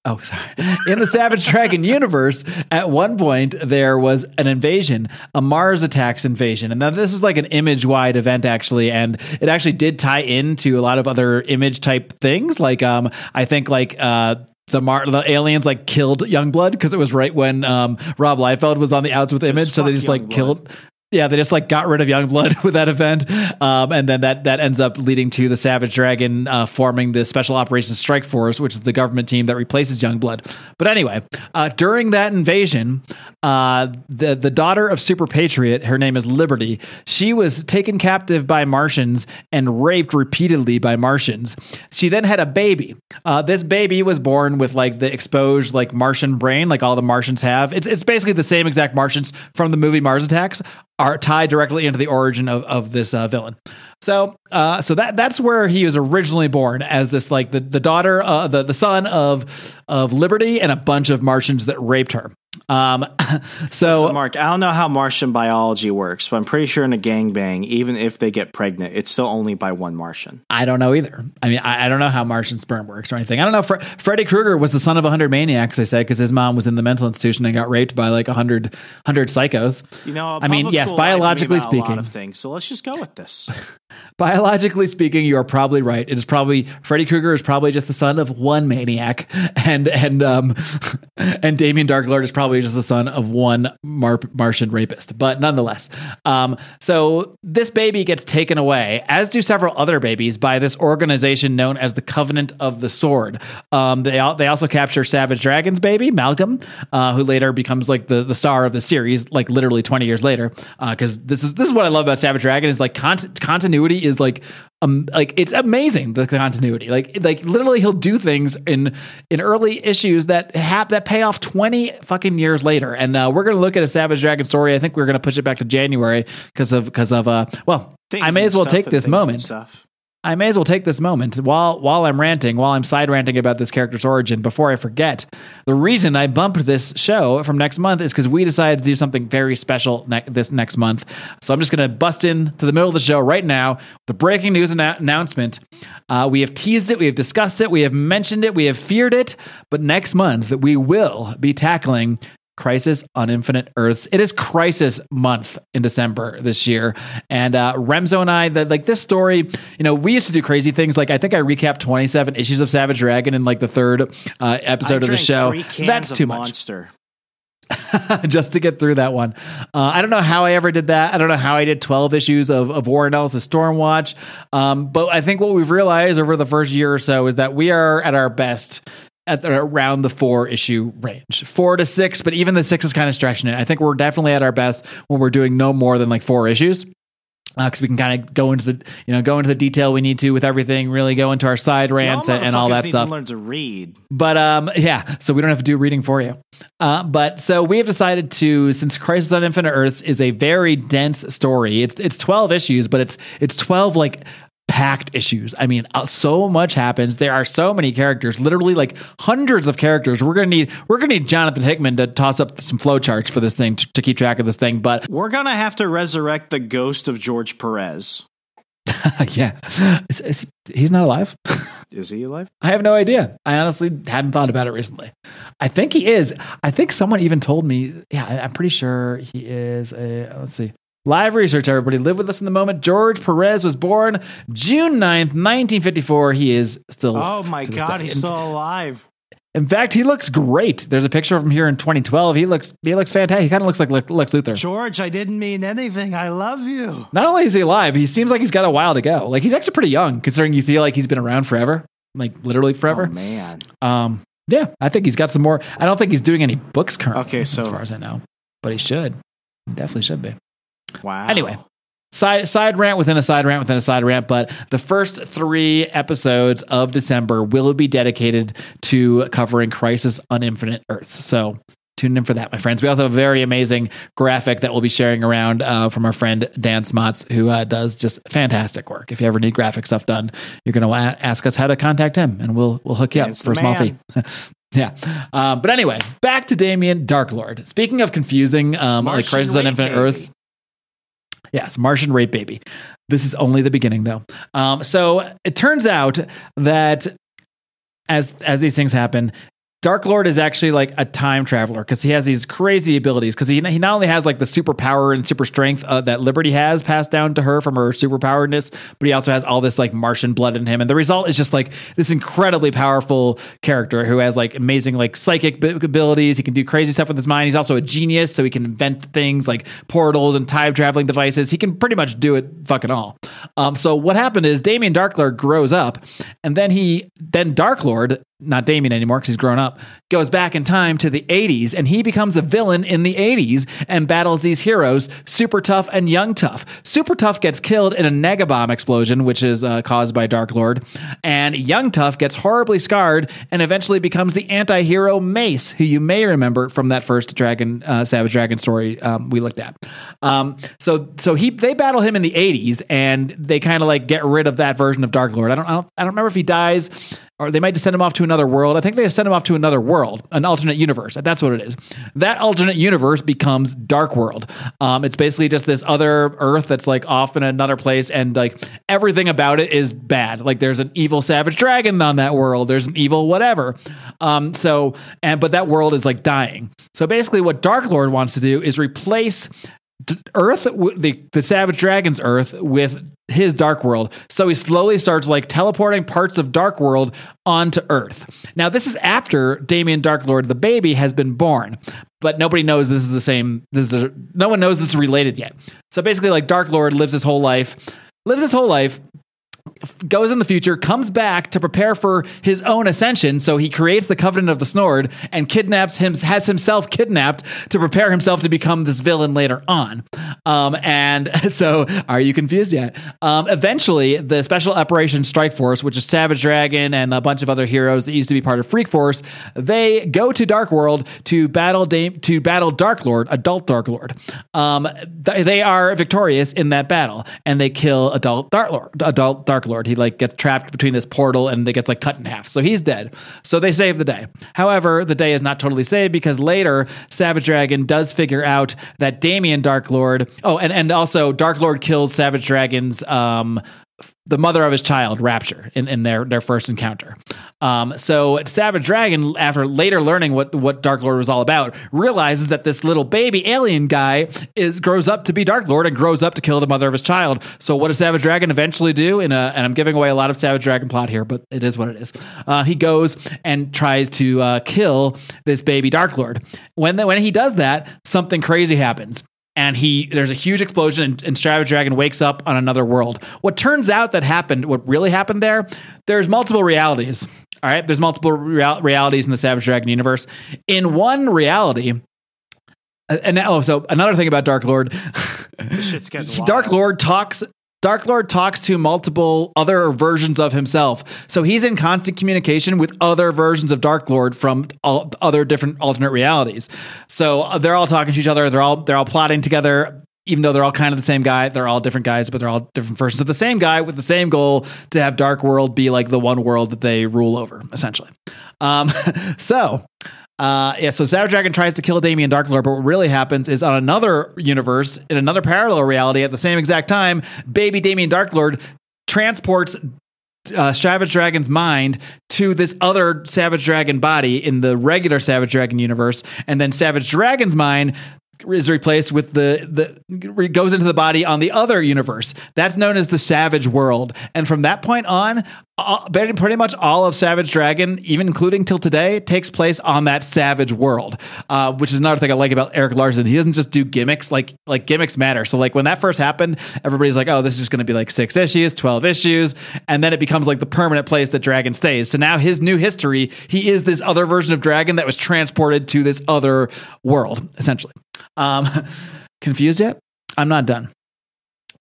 Oh, sorry. In the Savage [LAUGHS] Dragon universe, at one point there was an invasion, a Mars attacks invasion. And now this is like an image wide event actually, and it actually did tie into a lot of other image type things. Like um I think like uh the Mar- the aliens like killed Youngblood because it was right when um, Rob Liefeld was on the outs with Image, so they just like killed yeah, they just like got rid of Youngblood [LAUGHS] with that event, um, and then that that ends up leading to the Savage Dragon uh, forming the Special Operations Strike Force, which is the government team that replaces Youngblood. But anyway, uh, during that invasion, uh, the the daughter of Super Patriot, her name is Liberty. She was taken captive by Martians and raped repeatedly by Martians. She then had a baby. Uh, this baby was born with like the exposed like Martian brain, like all the Martians have. It's it's basically the same exact Martians from the movie Mars Attacks are tied directly into the origin of, of this uh, villain. So, uh, so that that's where he was originally born as this like the the daughter, uh, the the son of of Liberty and a bunch of Martians that raped her. Um, [LAUGHS] so, Listen, Marc, I don't know how Martian biology works, but I'm pretty sure in a gangbang, even if they get pregnant, it's still only by one Martian. I don't know either. I mean, I, I don't know how Martian sperm works or anything. I don't know. Fre- Freddy Krueger was the son of a 100 maniacs, they say, because his mom was in the mental institution and got raped by like a 100 psychos. You know, I mean, yes, biologically speaking, of things. So let's just go with this. [LAUGHS] biologically speaking, you are probably right. It is probably Freddy Krueger is probably just the son of one maniac, and and um [LAUGHS] and Damien Darklord is probably just the son of one Mar- Martian rapist. But nonetheless, um, so this baby gets taken away, as do several other babies, by this organization known as the Covenant of the Sword. Um, they they also capture Savage Dragon's baby Malcolm, uh, who later becomes like the the star of the series, like literally twenty years later. Because uh, this is this is what I love about Savage Dragon is like con- continuity is like um like it's amazing the continuity. Like like literally he'll do things in in early issues that have that pay off 20 fucking years later. And uh, we're gonna look at a savage dragon story. I think we're gonna push it back to january because of because of uh well things i may as well take this moment I may as well take this moment while while I'm ranting, while I'm side ranting about this character's origin, before I forget. The reason I bumped this show from next month is because we decided to do something very special ne- this next month. So I'm just going to bust in to the middle of the show right now. The breaking news annou- announcement. Uh, we have teased it, we have discussed it, we have mentioned it, we have feared it, but next month we will be tackling Crisis on Infinite Earths. It is Crisis Month in December this year, and uh, Remso and I, the, like this story, you know, we used to do crazy things. Like I think I recapped twenty seven issues of Savage Dragon in like the third uh, episode of the show. That's too much. Monster. [LAUGHS] just to get through that one. Uh, I don't know how I ever did that. I don't know how I did 12 issues of, of Warren Ellis Stormwatch. Um, but I think what we've realized over the first year or so is that we are at our best at the, around the four issue range, four to six. But even the six is kind of stretching it. I think we're definitely at our best when we're doing no more than like four issues because uh, we can kind of go into the you know go into the detail we need to with everything really go into our side rants and, and, all that stuff learn to read but um yeah so we don't have to do reading for you uh, but so we have decided to since crisis on infinite earths is a very dense story it's it's 12 issues but it's it's 12 like packed issues. I mean, uh, so much happens. There are so many characters, literally like hundreds of characters. We're gonna need we're gonna need Jonathan Hickman to toss up some flowcharts for this thing to, to keep track of this thing. But we're gonna have to resurrect the ghost of George Perez. [LAUGHS] yeah, is, is he, he's not alive. [LAUGHS] is he alive? I have no idea. I honestly hadn't thought about it recently. I think he is. I think someone even told me. Yeah, I'm pretty sure he is. A, let's see. Live research, everybody. Live with us in the moment. George Perez was born June 9th, 1954. He is still. Oh my God, he's still alive. In fact, he looks great. There's a picture of him here in 2012. He looks he looks fantastic. He kind of looks like Lex Luthor. George, I didn't mean anything. I love you. Not only is he alive, he seems like he's got a while to go. Like he's actually pretty young, considering you feel like he's been around forever, like literally forever. Oh man. Um. Yeah, I think he's got some more. I don't think he's doing any books currently. Okay, so as far as I know, but he should. He definitely should be. Wow. Anyway, side side rant within a side rant within a side rant, but the first three episodes of December will be dedicated to covering Crisis on Infinite Earths. So tune in for that, my friends. We also have a very amazing graphic that we'll be sharing around uh, from our friend Dan Smots, who uh, does just fantastic work. If you ever need graphic stuff done, you're going to ask us how to contact him, and we'll we'll hook you up for a small fee. [LAUGHS] Yeah. Um, but anyway, back to Damien Darklord. Speaking of confusing, um, like Crisis on Infinite Earths. Yes, Martian Rape Baby. This is only the beginning, though. Um, so it turns out that as as these things happen, Dark Lord is actually like a time traveler because he has these crazy abilities. Because he, he not only has like the superpower and super strength uh, that Liberty has passed down to her from her superpoweredness, but he also has all this like Martian blood in him. And the result is just like this incredibly powerful character who has like amazing like psychic abilities. He can do crazy stuff with his mind. He's also a genius, so he can invent things like portals and time traveling devices. He can pretty much do it fucking all. Um, so what happened is Damien Darklord grows up, and then he then Darklord not Damien anymore because he's grown up, goes back in time to the 80s and he becomes a villain in the 80s and battles these heroes, Super Tough and Young Tough. Super Tough gets killed in a negabomb explosion, which is uh, caused by Dark Lord, and Young Tough gets horribly scarred and eventually becomes the anti hero Mace, who you may remember from that first Dragon, uh, Savage Dragon story um, we looked at. Um, so so he they battle him in the 80s and they kind of like get rid of that version of Dark Lord. I don't, I don't, I don't remember if he dies or they might just send him off to another world. I think they send him off to another world, an alternate universe. That's what it is. That alternate universe becomes Dark World. Um, it's basically just this other Earth that's like off in another place, and like everything about it is bad. Like there's an evil savage dragon on that world. There's an evil whatever. Um, so and but that world is like dying. So basically, what Dark Lord wants to do is replace Earth, the the Savage Dragon's Earth, with his Dark World. So he slowly starts like teleporting parts of Dark World onto Earth. Now, this is after Damien Dark Lord, the baby, has been born, but nobody knows this is the same. This is a, no one knows this is related yet. So basically, like Dark Lord lives his whole life, lives his whole life, goes in the future, comes back to prepare for his own ascension. So he creates the Covenant of the Sword and kidnaps him, has himself kidnapped to prepare himself to become this villain later on. Um, and [LAUGHS] so, are you confused yet? Um, eventually, the Special Operations Strike Force, which is Savage Dragon and a bunch of other heroes that used to be part of Freak Force, they go to Dark World to battle Dame, to battle Dark Lord, Adult Dark Lord. Um, th- they are victorious in that battle, and they kill Adult Dark Lord. Adult Dark Lord. He like gets trapped between this portal and it gets like cut in half. So he's dead. So they save the day. However, the day is not totally saved because later Savage Dragon does figure out that Damien Dark Lord. Oh, and and also Dark Lord kills Savage Dragon's um the mother of his child, Rapture, in, in their, their first encounter. Um, so Savage Dragon, after later learning what, what Dark Lord was all about, realizes that this little baby alien guy is grows up to be Dark Lord and grows up to kill the mother of his child. So what does Savage Dragon eventually do? In a, and I'm giving away a lot of Savage Dragon plot here, but it is what it is. Uh, he goes and tries to uh, kill this baby Dark Lord. When the, when he does that, something crazy happens and he there's a huge explosion and, and Savage Dragon wakes up on another world. What turns out that happened, what really happened there, there's multiple realities. All right, there's multiple real, realities in the Savage Dragon universe. In one reality, and oh, so another thing about Dark Lord, [LAUGHS] Dark Lord talks Dark Lord talks to multiple other versions of himself. So he's in constant communication with other versions of Dark Lord from all, other different alternate realities. So uh, they're all talking to each other. They're all they're all plotting together even though they're all kind of the same guy, they're all different guys, but they're all different versions of the same guy with the same goal to have Dark World be like the one world that they rule over, essentially. Um, [LAUGHS] so. Uh, yeah, so Savage Dragon tries to kill Damien Darklord, but what really happens is on another universe, in another parallel reality, at the same exact time, baby Damien Darklord transports uh, Savage Dragon's mind to this other Savage Dragon body in the regular Savage Dragon universe, and then Savage Dragon's mind is replaced with the the goes into the body on the other universe. That's known as the Savage World, and from that point on, pretty much all of Savage Dragon, even including till today, takes place on that Savage world. Uh, which is another thing I like about Erik Larsen. He doesn't just do gimmicks; like like gimmicks matter. So like when that first happened, everybody's like, "Oh, this is just going to be like six issues, twelve issues," and then it becomes like the permanent place that Dragon stays. So now his new history, he is this other version of Dragon that was transported to this other world, essentially. Um, [LAUGHS] confused yet? I'm not done.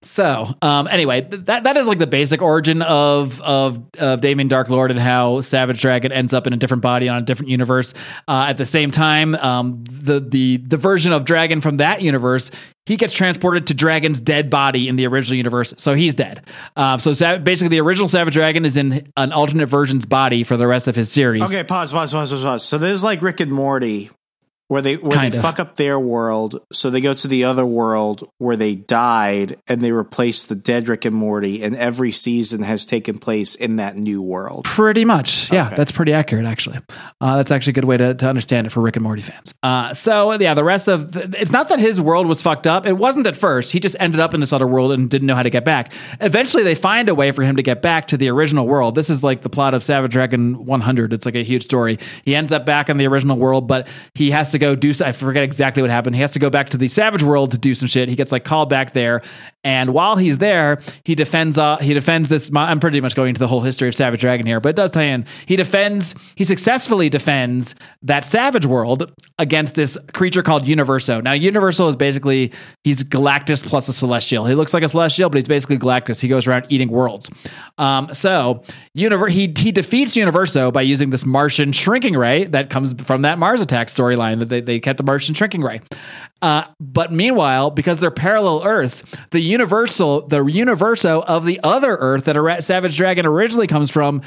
So, um, anyway, that that is like the basic origin of of of Damien Dark Lord and how Savage Dragon ends up in a different body on a different universe. Uh, at the same time, um, the the the version of Dragon from that universe he gets transported to Dragon's dead body in the original universe, so he's dead. Uh, so sa- basically, the original Savage Dragon is in an alternate version's body for the rest of his series. Okay, pause, pause, pause, pause, pause. So this is like Rick and Morty, where they where Kind they fuck up their world, so they go to the other world where they died, and they replace the dead Rick and Morty, and every season has taken place in that new world. Pretty much. Yeah, Okay. that's pretty accurate, actually. Uh, that's actually a good way to, to understand it for Rick and Morty fans. Uh, so, yeah, the rest of the, it's not that his world was fucked up. It wasn't at first. He just ended up in this other world and didn't know how to get back. Eventually, they find a way for him to get back to the original world. This is like the plot of Savage Dragon 100. It's like a huge story. He ends up back in the original world, but he has to go do, I forget exactly what happened. He has to go back to the Savage world to do some shit. He gets like called back there. And while he's there, he defends. Uh, he defends this. I'm pretty much going into the whole history of Savage Dragon here, but it does tie in. He defends. He successfully defends that Savage world against this creature called Universo. Now, Universo is basically he's Galactus plus a Celestial. He looks like a Celestial, but he's basically Galactus. He goes around eating worlds. Um, so, Univer- he he defeats Universo by using this Martian shrinking ray that comes from that Mars attack storyline that they, they kept the Martian shrinking ray. Uh, but meanwhile, because they're parallel Earths, the universal, the universo of the other Earth that a Savage Dragon originally comes from,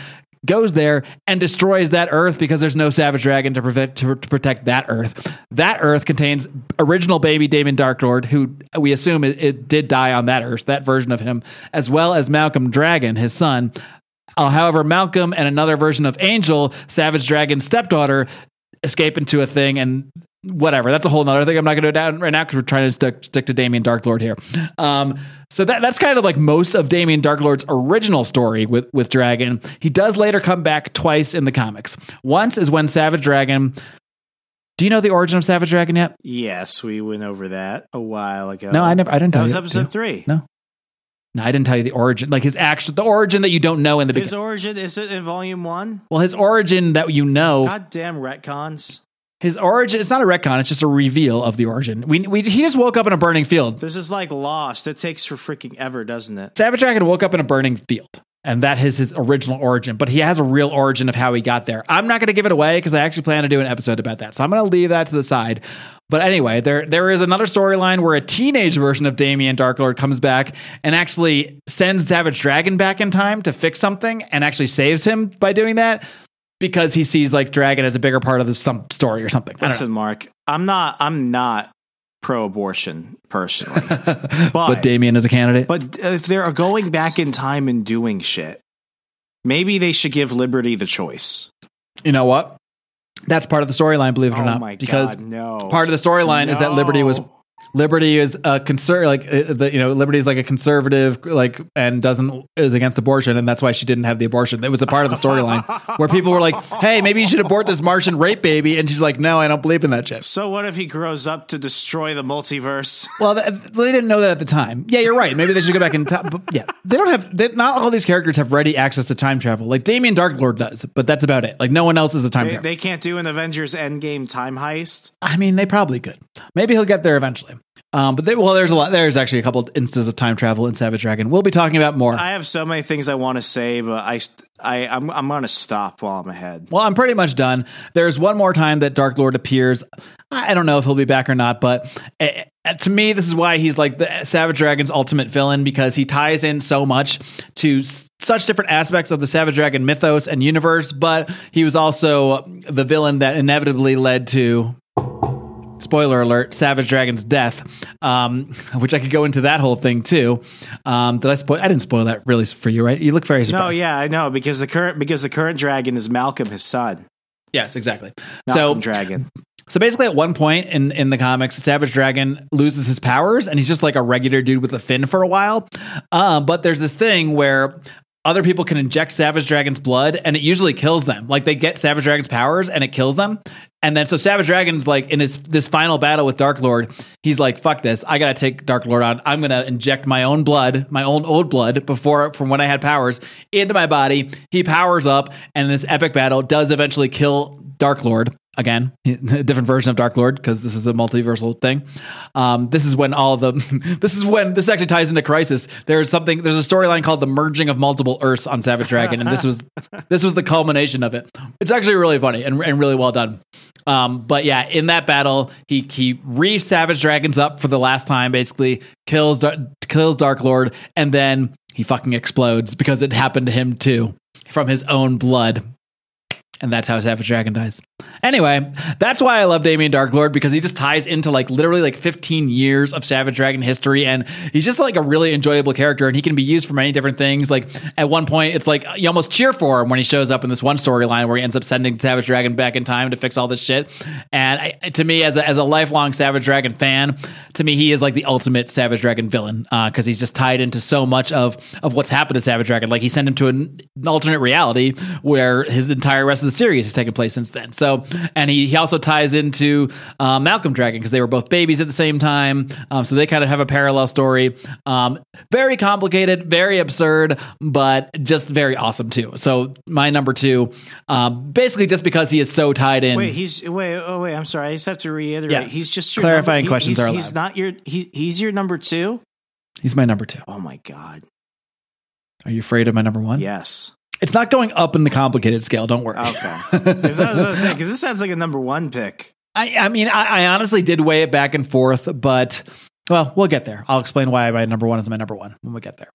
goes there and destroys that Earth because there's no Savage Dragon to prevent to, to protect that Earth. That Earth contains original baby Damien Darklord, who we assume it, it did die on that Earth, that version of him, as well as Malcolm Dragon, his son. Uh, however, Malcolm and another version of Angel, Savage Dragon's stepdaughter, escape into a thing and whatever. That's a whole nother thing. I'm not going to go down right now because we're trying to stick, stick to Damien Darklord here. Um, so that that's kind of like most of Damien Darklord's original story with with Dragon. He does later come back twice in the comics. Once is when Savage Dragon. Do you know the origin of Savage Dragon yet? Yes, we went over that a while ago. No, I never. I didn't That tell was you. episode three. No. No, I didn't tell you the origin. Like his actual, the origin that you don't know in the His beginning. origin is it in volume one? Well, his origin that you know Goddamn retcons. His origin, it's not a retcon, it's just a reveal of the origin. We, we, he just woke up in a burning field. This is like Lost. It takes for freaking ever, doesn't it? Savage Dragon woke up in a burning field, and that is his original origin, but he has a real origin of how he got there. I'm not going to give it away because I actually plan to do an episode about that. So I'm going to leave that to the side. But anyway, there there is another storyline where a teenage version of Damien Darklord comes back and actually sends Savage Dragon back in time to fix something and actually saves him by doing that because he sees like Dragon as a bigger part of the, some story or something. I don't know. Marc, I'm not I'm not pro-abortion personally, [LAUGHS] but, but Damien is a candidate. but if they're going back in time and doing shit, maybe they should give Liberty the choice. you know what? That's part of the storyline, believe it or oh not. because god, no! part of the storyline is that Liberty was No. Liberty is a conser like uh, the, you know Liberty is like a conservative like and doesn't is against abortion and that's why she didn't have the abortion. It was a part of the storyline where people were like, "Hey, maybe you should abort this Martian rape baby," and she's like, "No, I don't believe in that shit." So what if he grows up to destroy the multiverse? [LAUGHS] Well, th- they didn't know that at the time. Yeah, you're right. Maybe they should go back in time. But yeah, they don't have. They, not all these characters have ready access to time travel. Like Damien Darklord does, but that's about it. Like no one else is a time They, traveler. they can't do an Avengers Endgame time heist. I mean, they probably could. Maybe he'll get there eventually. Um, but they, well, there's a lot. There's actually a couple instances of time travel in Savage Dragon. We'll be talking about more. I have so many things I want to say, but I, I, I'm, I'm to stop while I'm ahead. well, I'm pretty much done. There's one more time that Dark Lord appears. I don't know if he'll be back or not, but uh, to me, this is why he's like the Savage Dragon's ultimate villain because he ties in so much to s- such different aspects of the Savage Dragon mythos and universe. But he was also the villain that inevitably led to. Spoiler alert: Savage Dragon's death, um, which I could go into that whole thing too. Um, did I spoil? I didn't spoil that really for you, right? You look very surprised. No, yeah, I know because the current because the current dragon is Malcolm, his son. Yes, exactly. Malcolm so Dragon. So basically, at one point in, in the comics, Savage Dragon loses his powers and he's just like a regular dude with a fin for a while. Um, but there's this thing where other people can inject Savage Dragon's blood and it usually kills them. Like they get Savage Dragon's powers and it kills them. And then so Savage Dragon's like in his this final battle with Dark Lord, he's like, "Fuck this! I gotta take Dark Lord on. I'm gonna inject my own blood, my own old blood, before from when I had powers into my body." He powers up, and this epic battle does eventually kill Dark Lord again, [LAUGHS] a different version of Dark Lord because this is a multiversal thing. Um, this is when all the [LAUGHS] this is when this actually ties into Crisis. There's something there's a storyline called the merging of multiple Earths on Savage Dragon, and this was [LAUGHS] this was the culmination of it. It's actually really funny and, and really well done. Um, but yeah, in that battle, he he re Savage Dragons up for the last time, basically kills kills Dark Lord, and then he fucking explodes because it happened to him too from his own blood. And that's how Savage Dragon dies. Anyway, that's why I love Damien Darklord because he just ties into like literally like 15 years of Savage Dragon history, and he's just like a really enjoyable character, and he can be used for many different things. Like at one point, it's like you almost cheer for him when he shows up in this one storyline where he ends up sending Savage Dragon back in time to fix all this shit. And I, to me, as a, as a lifelong Savage Dragon fan, to me he is like the ultimate Savage Dragon villain because uh, he's just tied into so much of of what's happened to Savage Dragon. Like he sent him to an, an alternate reality where his entire rest of the series has taken place since then. So and he, he also ties into uh, Malcolm Dragon because they were both babies at the same time. Um, so they kind of have a parallel story. Um, very complicated, very absurd, but just very awesome too. So my number two, um, basically just because he is so tied in. Wait, he's wait. Oh wait, I'm sorry. I just have to reiterate. Yes. He's just your clarifying number, questions he's, are allowed. He's not your. He, he's your number two. He's my number two. Oh my god. Are you afraid of my number one? Yes. It's not going up in the complicated scale. Don't worry. Okay. [LAUGHS] Because I was going to say because this sounds like a number one pick. I, I mean, I, I honestly did weigh it back and forth, but well, we'll get there. I'll explain why my number one is my number one when we get there.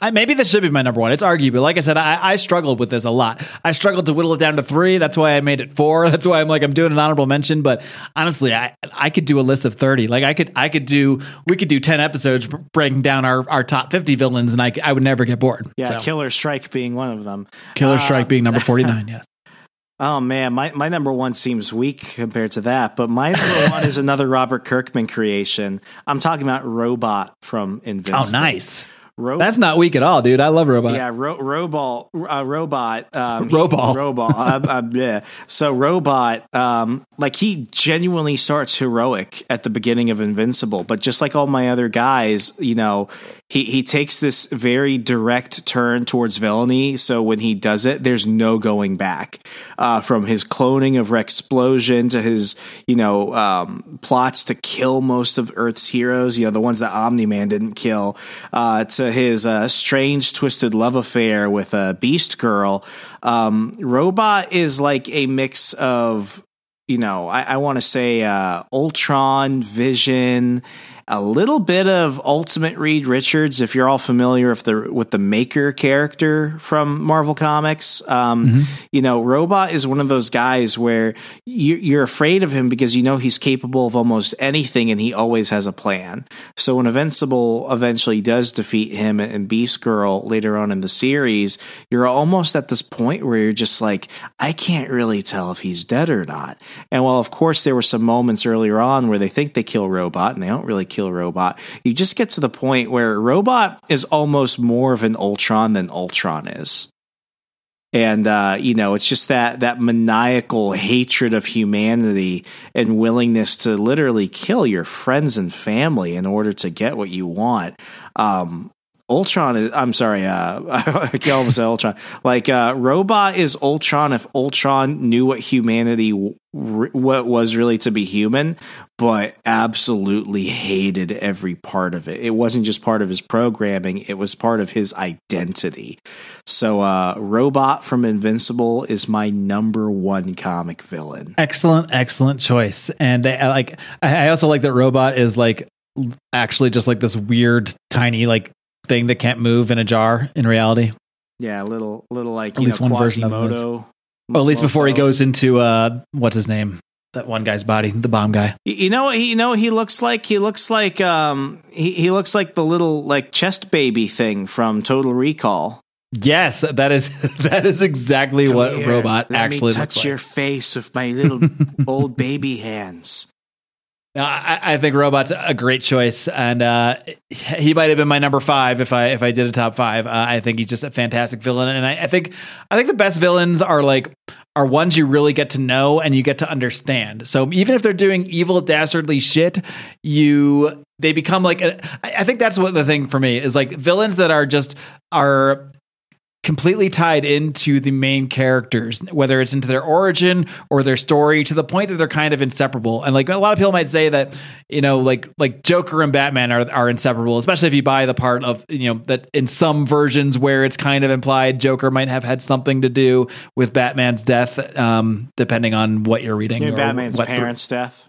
I, maybe this should be my number one. It's arguable. Like I said, I, I struggled with this a lot. I struggled to whittle it down to three. That's why I made it four. [LAUGHS] That's why I'm like I'm doing an honorable mention. But honestly, I I could do a list of thirty. Like I could I could do we could do ten episodes breaking down our, our top fifty villains, and I I would never get bored. Yeah, So, Killer Strike being one of them. Killer Strike Uh, being number forty nine. [LAUGHS] Yes. Oh man, my, my number one seems weak compared to that, but my number [LAUGHS] one is another Robert Kirkman creation. I'm talking about Robot from Invincible. Oh, nice. Ro- That's not weak at all, dude. I love Robot. yeah, ro- robot, uh, robot, um, [LAUGHS] Robot. robot. uh, uh, yeah. So robot, um, like he genuinely starts heroic at the beginning of Invincible, but just like all my other guys, you know, he he takes this very direct turn towards villainy. So when he does it, there's no going back. Uh, from his cloning of Rex Splode to his, you know, um, plots to kill most of Earth's heroes, you know, the ones that Omni Man didn't kill, uh, to his uh, strange, twisted love affair with a Beast Girl. Um, Robot is like a mix of, you know, I, I want to say uh, Ultron, Vision, a little bit of Ultimate Reed Richards, if you're all familiar with the with the Maker character from Marvel Comics. Um, You know, Robot is one of those guys where you, you're afraid of him because you know he's capable of almost anything, and he always has a plan. So when Invincible eventually does defeat him and Beast Girl later on in the series, you're almost at this point where you're just like, I can't really tell if he's dead or not. And while of course there were some moments earlier on where they think they kill Robot and they don't really kill Robot, you just get to the point where Robot is almost more of an Ultron than Ultron is. And uh, you know, it's just that that maniacal hatred of humanity and willingness to literally kill your friends and family in order to get what you want. Um, Ultron is, I'm sorry, uh, [LAUGHS] I can almost say Ultron. Like, uh, Robot is Ultron if Ultron knew what humanity, what was really to be human, but absolutely hated every part of it. It wasn't just part of his programming, it was part of his identity. So, uh, Robot from Invincible is my number one comic villain. Excellent, excellent choice. And I, uh, like, I also like that Robot is like actually just like this weird, tiny, like thing that can't move in a jar in reality. Yeah, a little, little like at you least know, one Quasimodo. Well, at least before he goes into uh, what's his name? That one guy's body, the bomb guy. You know, you know, he looks like he looks like um, he, he looks like the little like chest baby thing from Total Recall. Yes, that is [LAUGHS] that is exactly Come what here, robot let actually me touch like. your face with my little [LAUGHS] old baby hands. I, I, think Robot's a great choice, and uh, he might have been my number five if I if I did a top five. Uh, I think he's just a fantastic villain, and I, I, think I think the best villains are like are ones you really get to know and you get to understand. So even if they're doing evil, dastardly shit, you they become like a, I think that's what the thing for me is like villains that are just are completely tied into the main characters, whether it's into their origin or their story, to the point that they're kind of inseparable. And like a lot of people might say that, you know, like like Joker and Batman are are inseparable, especially if you buy the part of you know that in some versions where it's kind of implied Joker might have had something to do with Batman's death, um, depending on what you're reading. Batman's parents' death.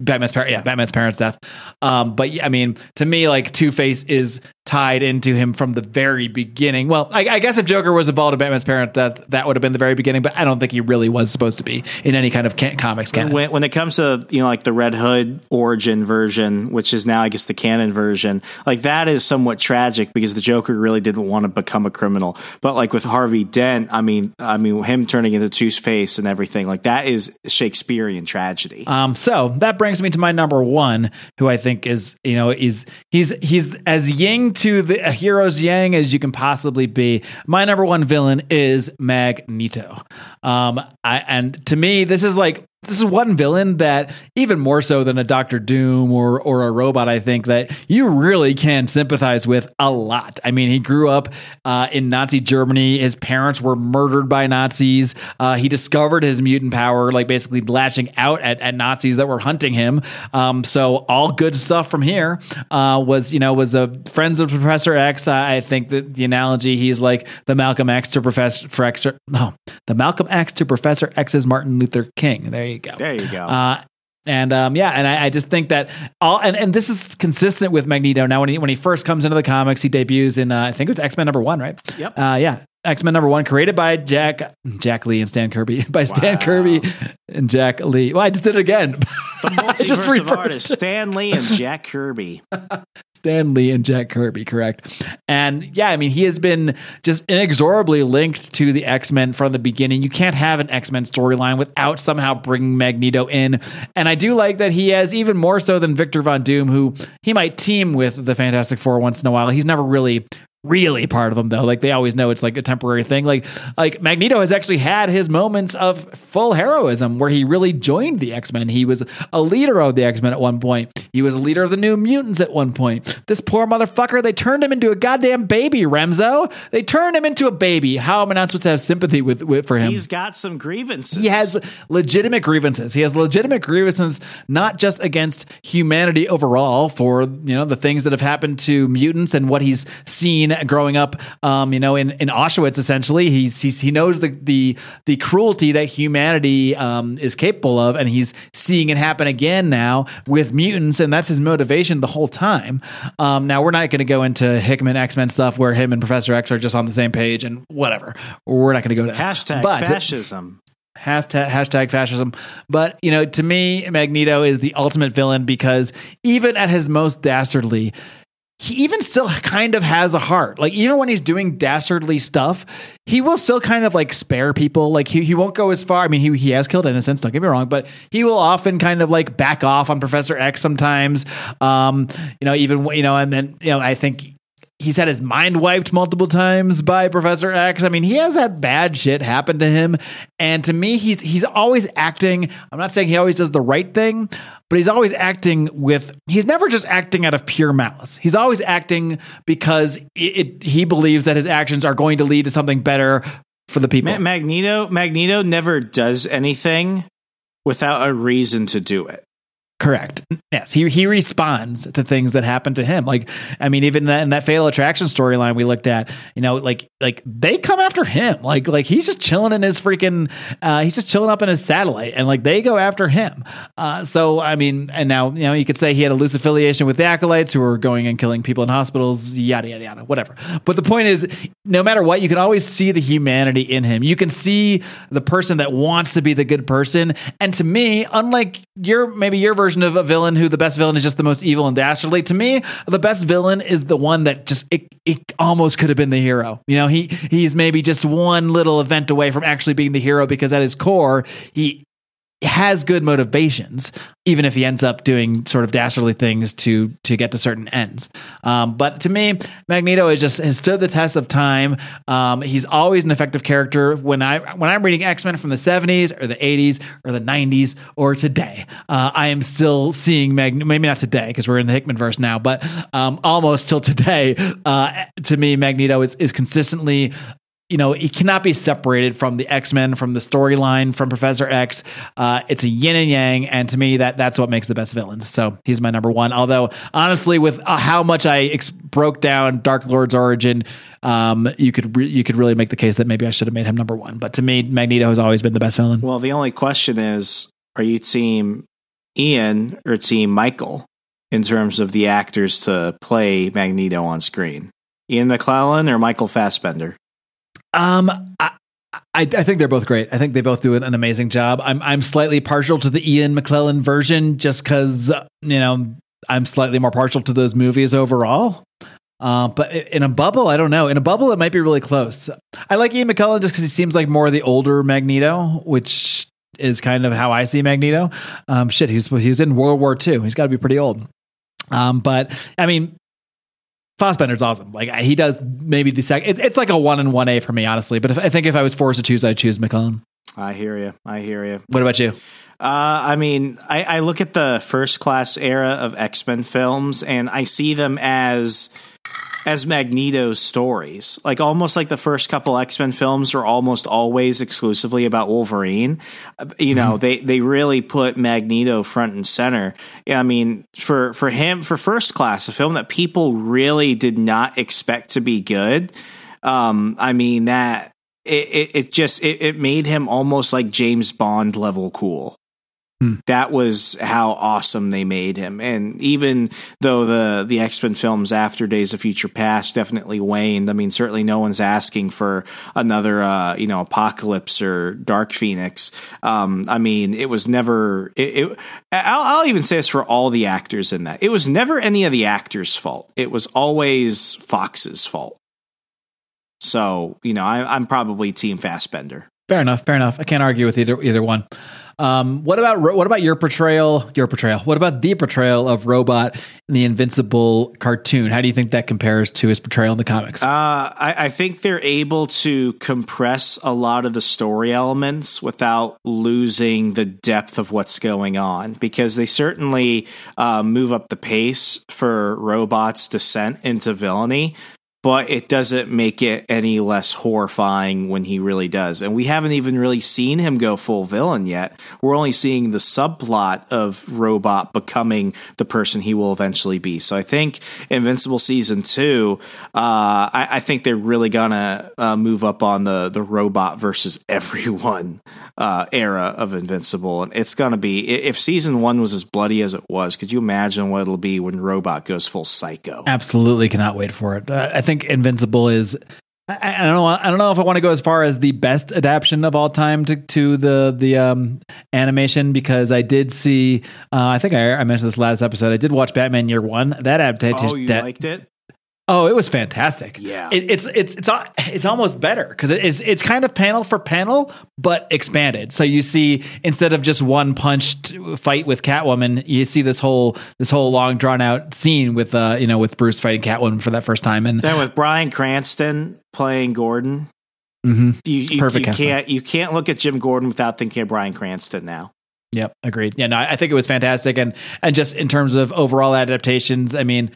Batman's parents, yeah, Batman's parents' death. Um, but yeah, I mean, to me, like Two Face is tied into him from the very beginning. Well, I, I, guess if Joker was involved in Batman's parent death, that would have been the very beginning. But I don't think he really was supposed to be in any kind of can- comics canon. When, when, it comes to you know like the Red Hood origin version, which is now I guess the canon version, like that is somewhat tragic because the Joker really didn't want to become a criminal. But like with Harvey Dent, I mean, I mean him turning into Two Face and everything, like that is Shakespearean tragedy. Um, so that brings me to my number one, who I think is you know is he's he's as Ying to the hero's yang as you can possibly be. My number one villain is Magneto. Um, I, and to me, this is like this is one villain that even more so than a Doctor Doom or or a robot, I think that you really can sympathize with a lot. I mean, he grew up uh, in Nazi Germany. His parents were murdered by Nazis. Uh, he discovered his mutant power, like basically lashing out at, at Nazis that were hunting him. Um, so all good stuff from here uh, was you know was a friends of Professor X. I think that the analogy he's like the Malcolm X to Professor X. No, the Malcolm X to Professor X's Martin Luther King. There you go. There you go. Uh, and um, yeah, and I, I, just think that all and, and this is consistent with Magneto. Now, when he when he first comes into the comics, he debuts in uh, I think it was X Men number one, right? Yep. Uh, yeah, X Men number one, created by Jack Jack Lee and Stan Kirby, [LAUGHS] by Stan. Kirby and Jack Lee. Well, I just did it again. The [LAUGHS] multiverse of artists, Stan Lee and Jack Kirby. [LAUGHS] Stan Lee and Jack Kirby, correct. And yeah, I mean, he has been just inexorably linked to the X Men from the beginning. You can't have an X Men storyline without somehow bringing Magneto in. And I do like that he has, even more so than Victor Von Doom, who he might team with the Fantastic Four once in a while. He's never really really part of them though. Like they always know it's like a temporary thing. Like like magneto has actually had his moments of full heroism where he really joined the x-men. He was a leader of the x-men at one point. He was a leader of the new mutants at one point. This poor motherfucker they turned him into a goddamn baby Remso. They turned him into a baby. How am i not supposed to have sympathy with, with for him? He's got some grievances. He has legitimate grievances. He has legitimate grievances not just against humanity overall for you know the things that have happened to mutants and what he's seen growing up, um, you know, in, in Auschwitz. Essentially, he's, he's he knows the the the cruelty that humanity um, is capable of, and he's seeing it happen again now with mutants, and that's his motivation the whole time. Um, now, we're not going to go into Hickman X Men stuff where him and Professor X are just on the same page and whatever. We're not going to go to hashtag but, fascism hashtag, hashtag fascism. But, you know, to me, Magneto is the ultimate villain because even at his most dastardly, he even still [LAUGHS] kind of has a heart. Like even when he's doing dastardly stuff, he will still kind of like spare people. Like he, he won't go as far. I mean, he, he has killed innocents, don't get me wrong, but he will often kind of like back off on Professor X sometimes. Um, you know, even, you know, and then, you know, I think he's had his mind wiped multiple times by Professor X. I mean, he has had bad shit happen to him, and to me, he's he's always acting. I'm not saying he always does the right thing, but he's always acting with. He's never just acting out of pure malice. He's always acting because it, it, he believes that his actions are going to lead to something better for the people. Magneto Magneto never does anything without a reason to do it. Correct. Yes, he he responds to things that happen to him. Like, I mean, even that, in that Fatal Attraction storyline we looked at, you know, like like they come after him. Like like he's just chilling in his freaking, uh, he's just chilling up in his satellite, and like they go after him. Uh, so I mean, and now you know you could say he had a loose affiliation with the acolytes who were going and killing people in hospitals, yada yada yada, whatever. But the point is, no matter what, you can always see the humanity in him. You can see the person that wants to be the good person. And to me, unlike your maybe your version version of a villain who the best villain is just the most evil and dastardly. To me, the best villain is the one that just it, it almost could have been the hero. You know, he he's maybe just one little event away from actually being the hero because at his core, he has good motivations, even if he ends up doing sort of dastardly things to to get to certain ends. Um, but to me, Magneto is just has stood the test of time. Um, he's always an effective character. When I when I'm reading X Men from the 70s or the 80s or the 90s or today, uh, I am still seeing Magneto. Maybe not today because we're in the Hickman verse now, but um, almost till today. Uh, to me, Magneto is is consistently you know, he cannot be separated from the X Men, from the storyline, from Professor X. Uh, it's a yin and yang, and to me, that that's what makes the best villains. So he's my number one. Although honestly, with uh, how much I ex- broke down Dark Lord's origin, um, you could re- you could really make the case that maybe I should have made him number one. But to me, Magneto has always been the best villain. Well, the only question is, are you team Ian or team Michael in terms of the actors to play Magneto on screen? Ian McKellen or Michael Fassbender? Um, I, I, I, think they're both great. I think they both do an, an, amazing job. I'm I'm slightly partial to the Ian McKellen version just because you know I'm slightly more partial to those movies overall. Uh, but in a bubble, I don't know. In a bubble, it might be really close. I like Ian McKellen just because he seems like more the older Magneto, which is kind of how I see Magneto. Um, shit, he's he's in World War II. He's got to be pretty old. Um, but I mean, Fassbender's awesome. Like he does maybe the second. It's, it's like a one and one A for me, honestly. But if, I think if I was forced to choose, I'd choose McKellen. I hear you. I hear you. What about you? Uh, I mean, I, I look at the first class era of X Men films, and I see them as as Magneto's stories. Like almost like the first couple X Men films are almost always exclusively about Wolverine. You know, mm-hmm. they they really put Magneto front and center. I mean, for for him, for First Class, a film that people really did not expect to be good. Um, I mean that it, it, it just it, it made him almost like James Bond level cool. Hmm. That was how awesome they made him. And even though the the X Men films after Days of Future Past definitely waned, I mean, certainly no one's asking for another, uh, you know, Apocalypse or Dark Phoenix. Um, I mean, it was never. It, it I'll, I'll even say this for all the actors in that. It was never any of the actors' fault. It was always Fox's fault. So you know, I, I'm probably Team Fassbender. Fair enough. Fair enough. I can't argue with either either one. Um, what about what about your portrayal? Your portrayal. What about the portrayal of Robot in the Invincible cartoon? How do you think that compares to his portrayal in the comics? Uh, I, I think they're able to compress a lot of the story elements without losing the depth of what's going on because they certainly uh, move up the pace for Robot's descent into villainy but it doesn't make it any less horrifying when he really does. And we haven't even really seen him go full villain yet. We're only seeing the subplot of Robot becoming the person he will eventually be. So I think Invincible season two, uh, I, I, think they're really gonna uh, move up on the the Robot versus [LAUGHS] everyone uh, era of Invincible, and it's gonna be if season one was as bloody as it was. Could you imagine what it'll be when Robot goes full psycho? Absolutely, cannot wait for it. Uh, I think Invincible is. I, I, don't know. I don't know if I want to go as far as the best adaptation of all time to to the the um, animation because I did see. Uh, I think I, I, mentioned this last episode. I did watch Batman Year One. That adaptation. Oh, you that, liked it? Oh, it was fantastic. Yeah. it, it's it's it's it's almost better because it's it's kind of panel for panel, but expanded. So you see instead of just one punched fight with Catwoman, you see this whole this whole long drawn out scene with uh you know with Bruce fighting Catwoman for that first time, and Then with Bryan Cranston playing Gordon, Mhm. you, you, Perfect you can't you can't look at Jim Gordon without thinking of Bryan Cranston now. Yep, agreed. Yeah, no, I I think it was fantastic, and and just in terms of overall adaptations, I mean,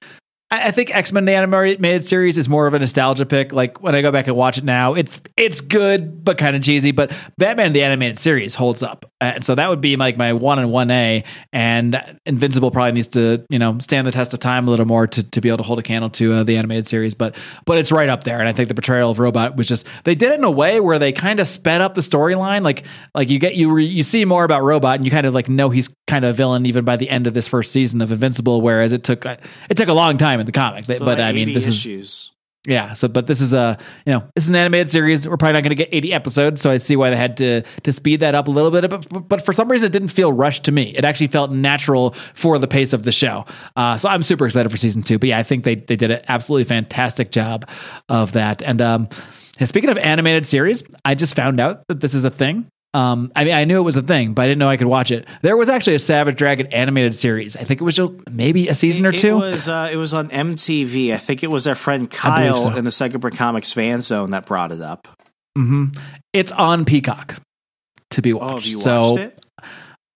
I, I think X Men the animated series is more of a nostalgia pick. Like when I go back and watch it now, it's it's good but kind of cheesy. But Batman the animated series holds up, and so that would be like my one and one A. And Invincible probably needs to you know stand the test of time a little more to, to be able to hold a candle to uh, the animated series. But but it's right up there, and I think the portrayal of Robot was just they did it in a way where they kind of sped up the storyline. Like like you get you re, you see more about Robot, and you kind of like know he's kind of a villain even by the end of this first season of Invincible. Whereas it took it took a long time in the comic, but, like I mean 80 this is yeah. So, but this is a you know this is an animated series. We're probably not going to get eighty episodes, so I see why they had to to speed that up a little bit. But but for some reason, it didn't feel rushed to me. It actually felt natural for the pace of the show. Uh, so I'm super excited for season two. But yeah, I think they they did an absolutely fantastic job of that. And um, and speaking of animated series, I just found out that this is a thing. Um, I mean, I knew it was a thing, but I didn't know I could watch it. There was actually a Savage Dragon animated series. I think it was just maybe a season or It two. was uh, it was on MTV. I think it was our friend Kyle so. in the Second Print Comics fan zone that brought it up. Mm-hmm. It's on Peacock to be Oh, watched. have you so watched it?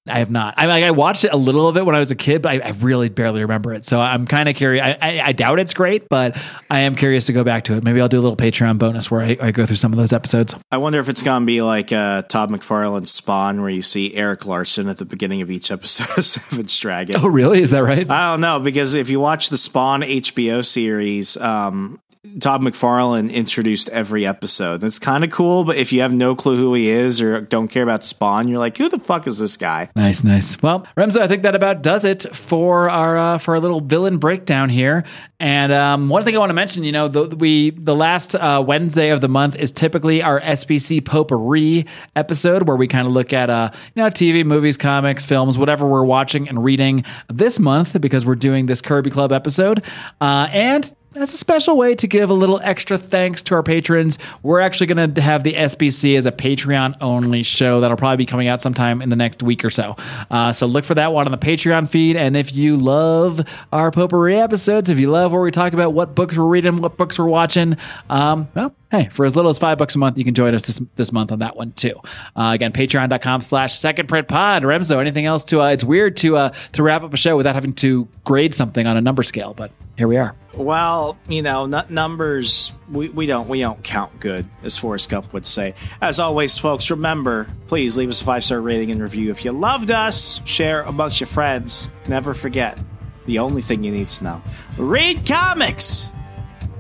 I have not. I like I watched it a little of it when I was a kid, but I, I really barely remember it. So I'm kind of curious. I, I, I doubt it's great, but I am curious to go back to it. Maybe I'll do a little Patreon bonus where I, I go through some of those episodes. I wonder if it's gonna be like uh, Todd McFarlane's Spawn, where you see Erik Larsen at the beginning of each episode of Savage Dragon. Oh, really? Is that right? I don't know because if you watch the Spawn HBO series, um, Todd McFarlane introduced every episode. That's kind of cool, but if you have no clue who he is or don't care about Spawn, you're like, who the fuck is this guy? Nice, nice. Well, Remso, I think that about does it for our uh, for our little villain breakdown here. And um, one thing I want to mention, you know, the, we the last uh, Wednesday of the month is typically our SPC potpourri episode, where we kind of look at uh, you know TV, movies, comics, films, whatever we're watching and reading this month because we're doing this Kirby Club episode, uh, and as a special way to give a little extra thanks to our patrons, we're actually going to have the SPC as a Patreon only show that'll probably be coming out sometime in the next week or so. Uh, so look for that one on the Patreon feed. And if you love our potpourri episodes, if you love where we talk about what books we're reading, what books we're watching, um, well, hey, for as little as five bucks a month, you can join us this, this month on that one too. Uh, again, patreon.com slash second print pod. Remso, anything else to, uh, it's weird to, uh, to wrap up a show without having to grade something on a number scale, but here we are. Well, you know, numbers we, we don't we don't count good, as Forrest Gump would say. As always, folks, remember, please leave us a five star rating and review. If you loved us, share amongst your friends. Never forget the only thing you need to know: read comics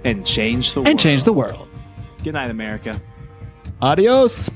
and change the world. And change the world. Good night, America. Adios.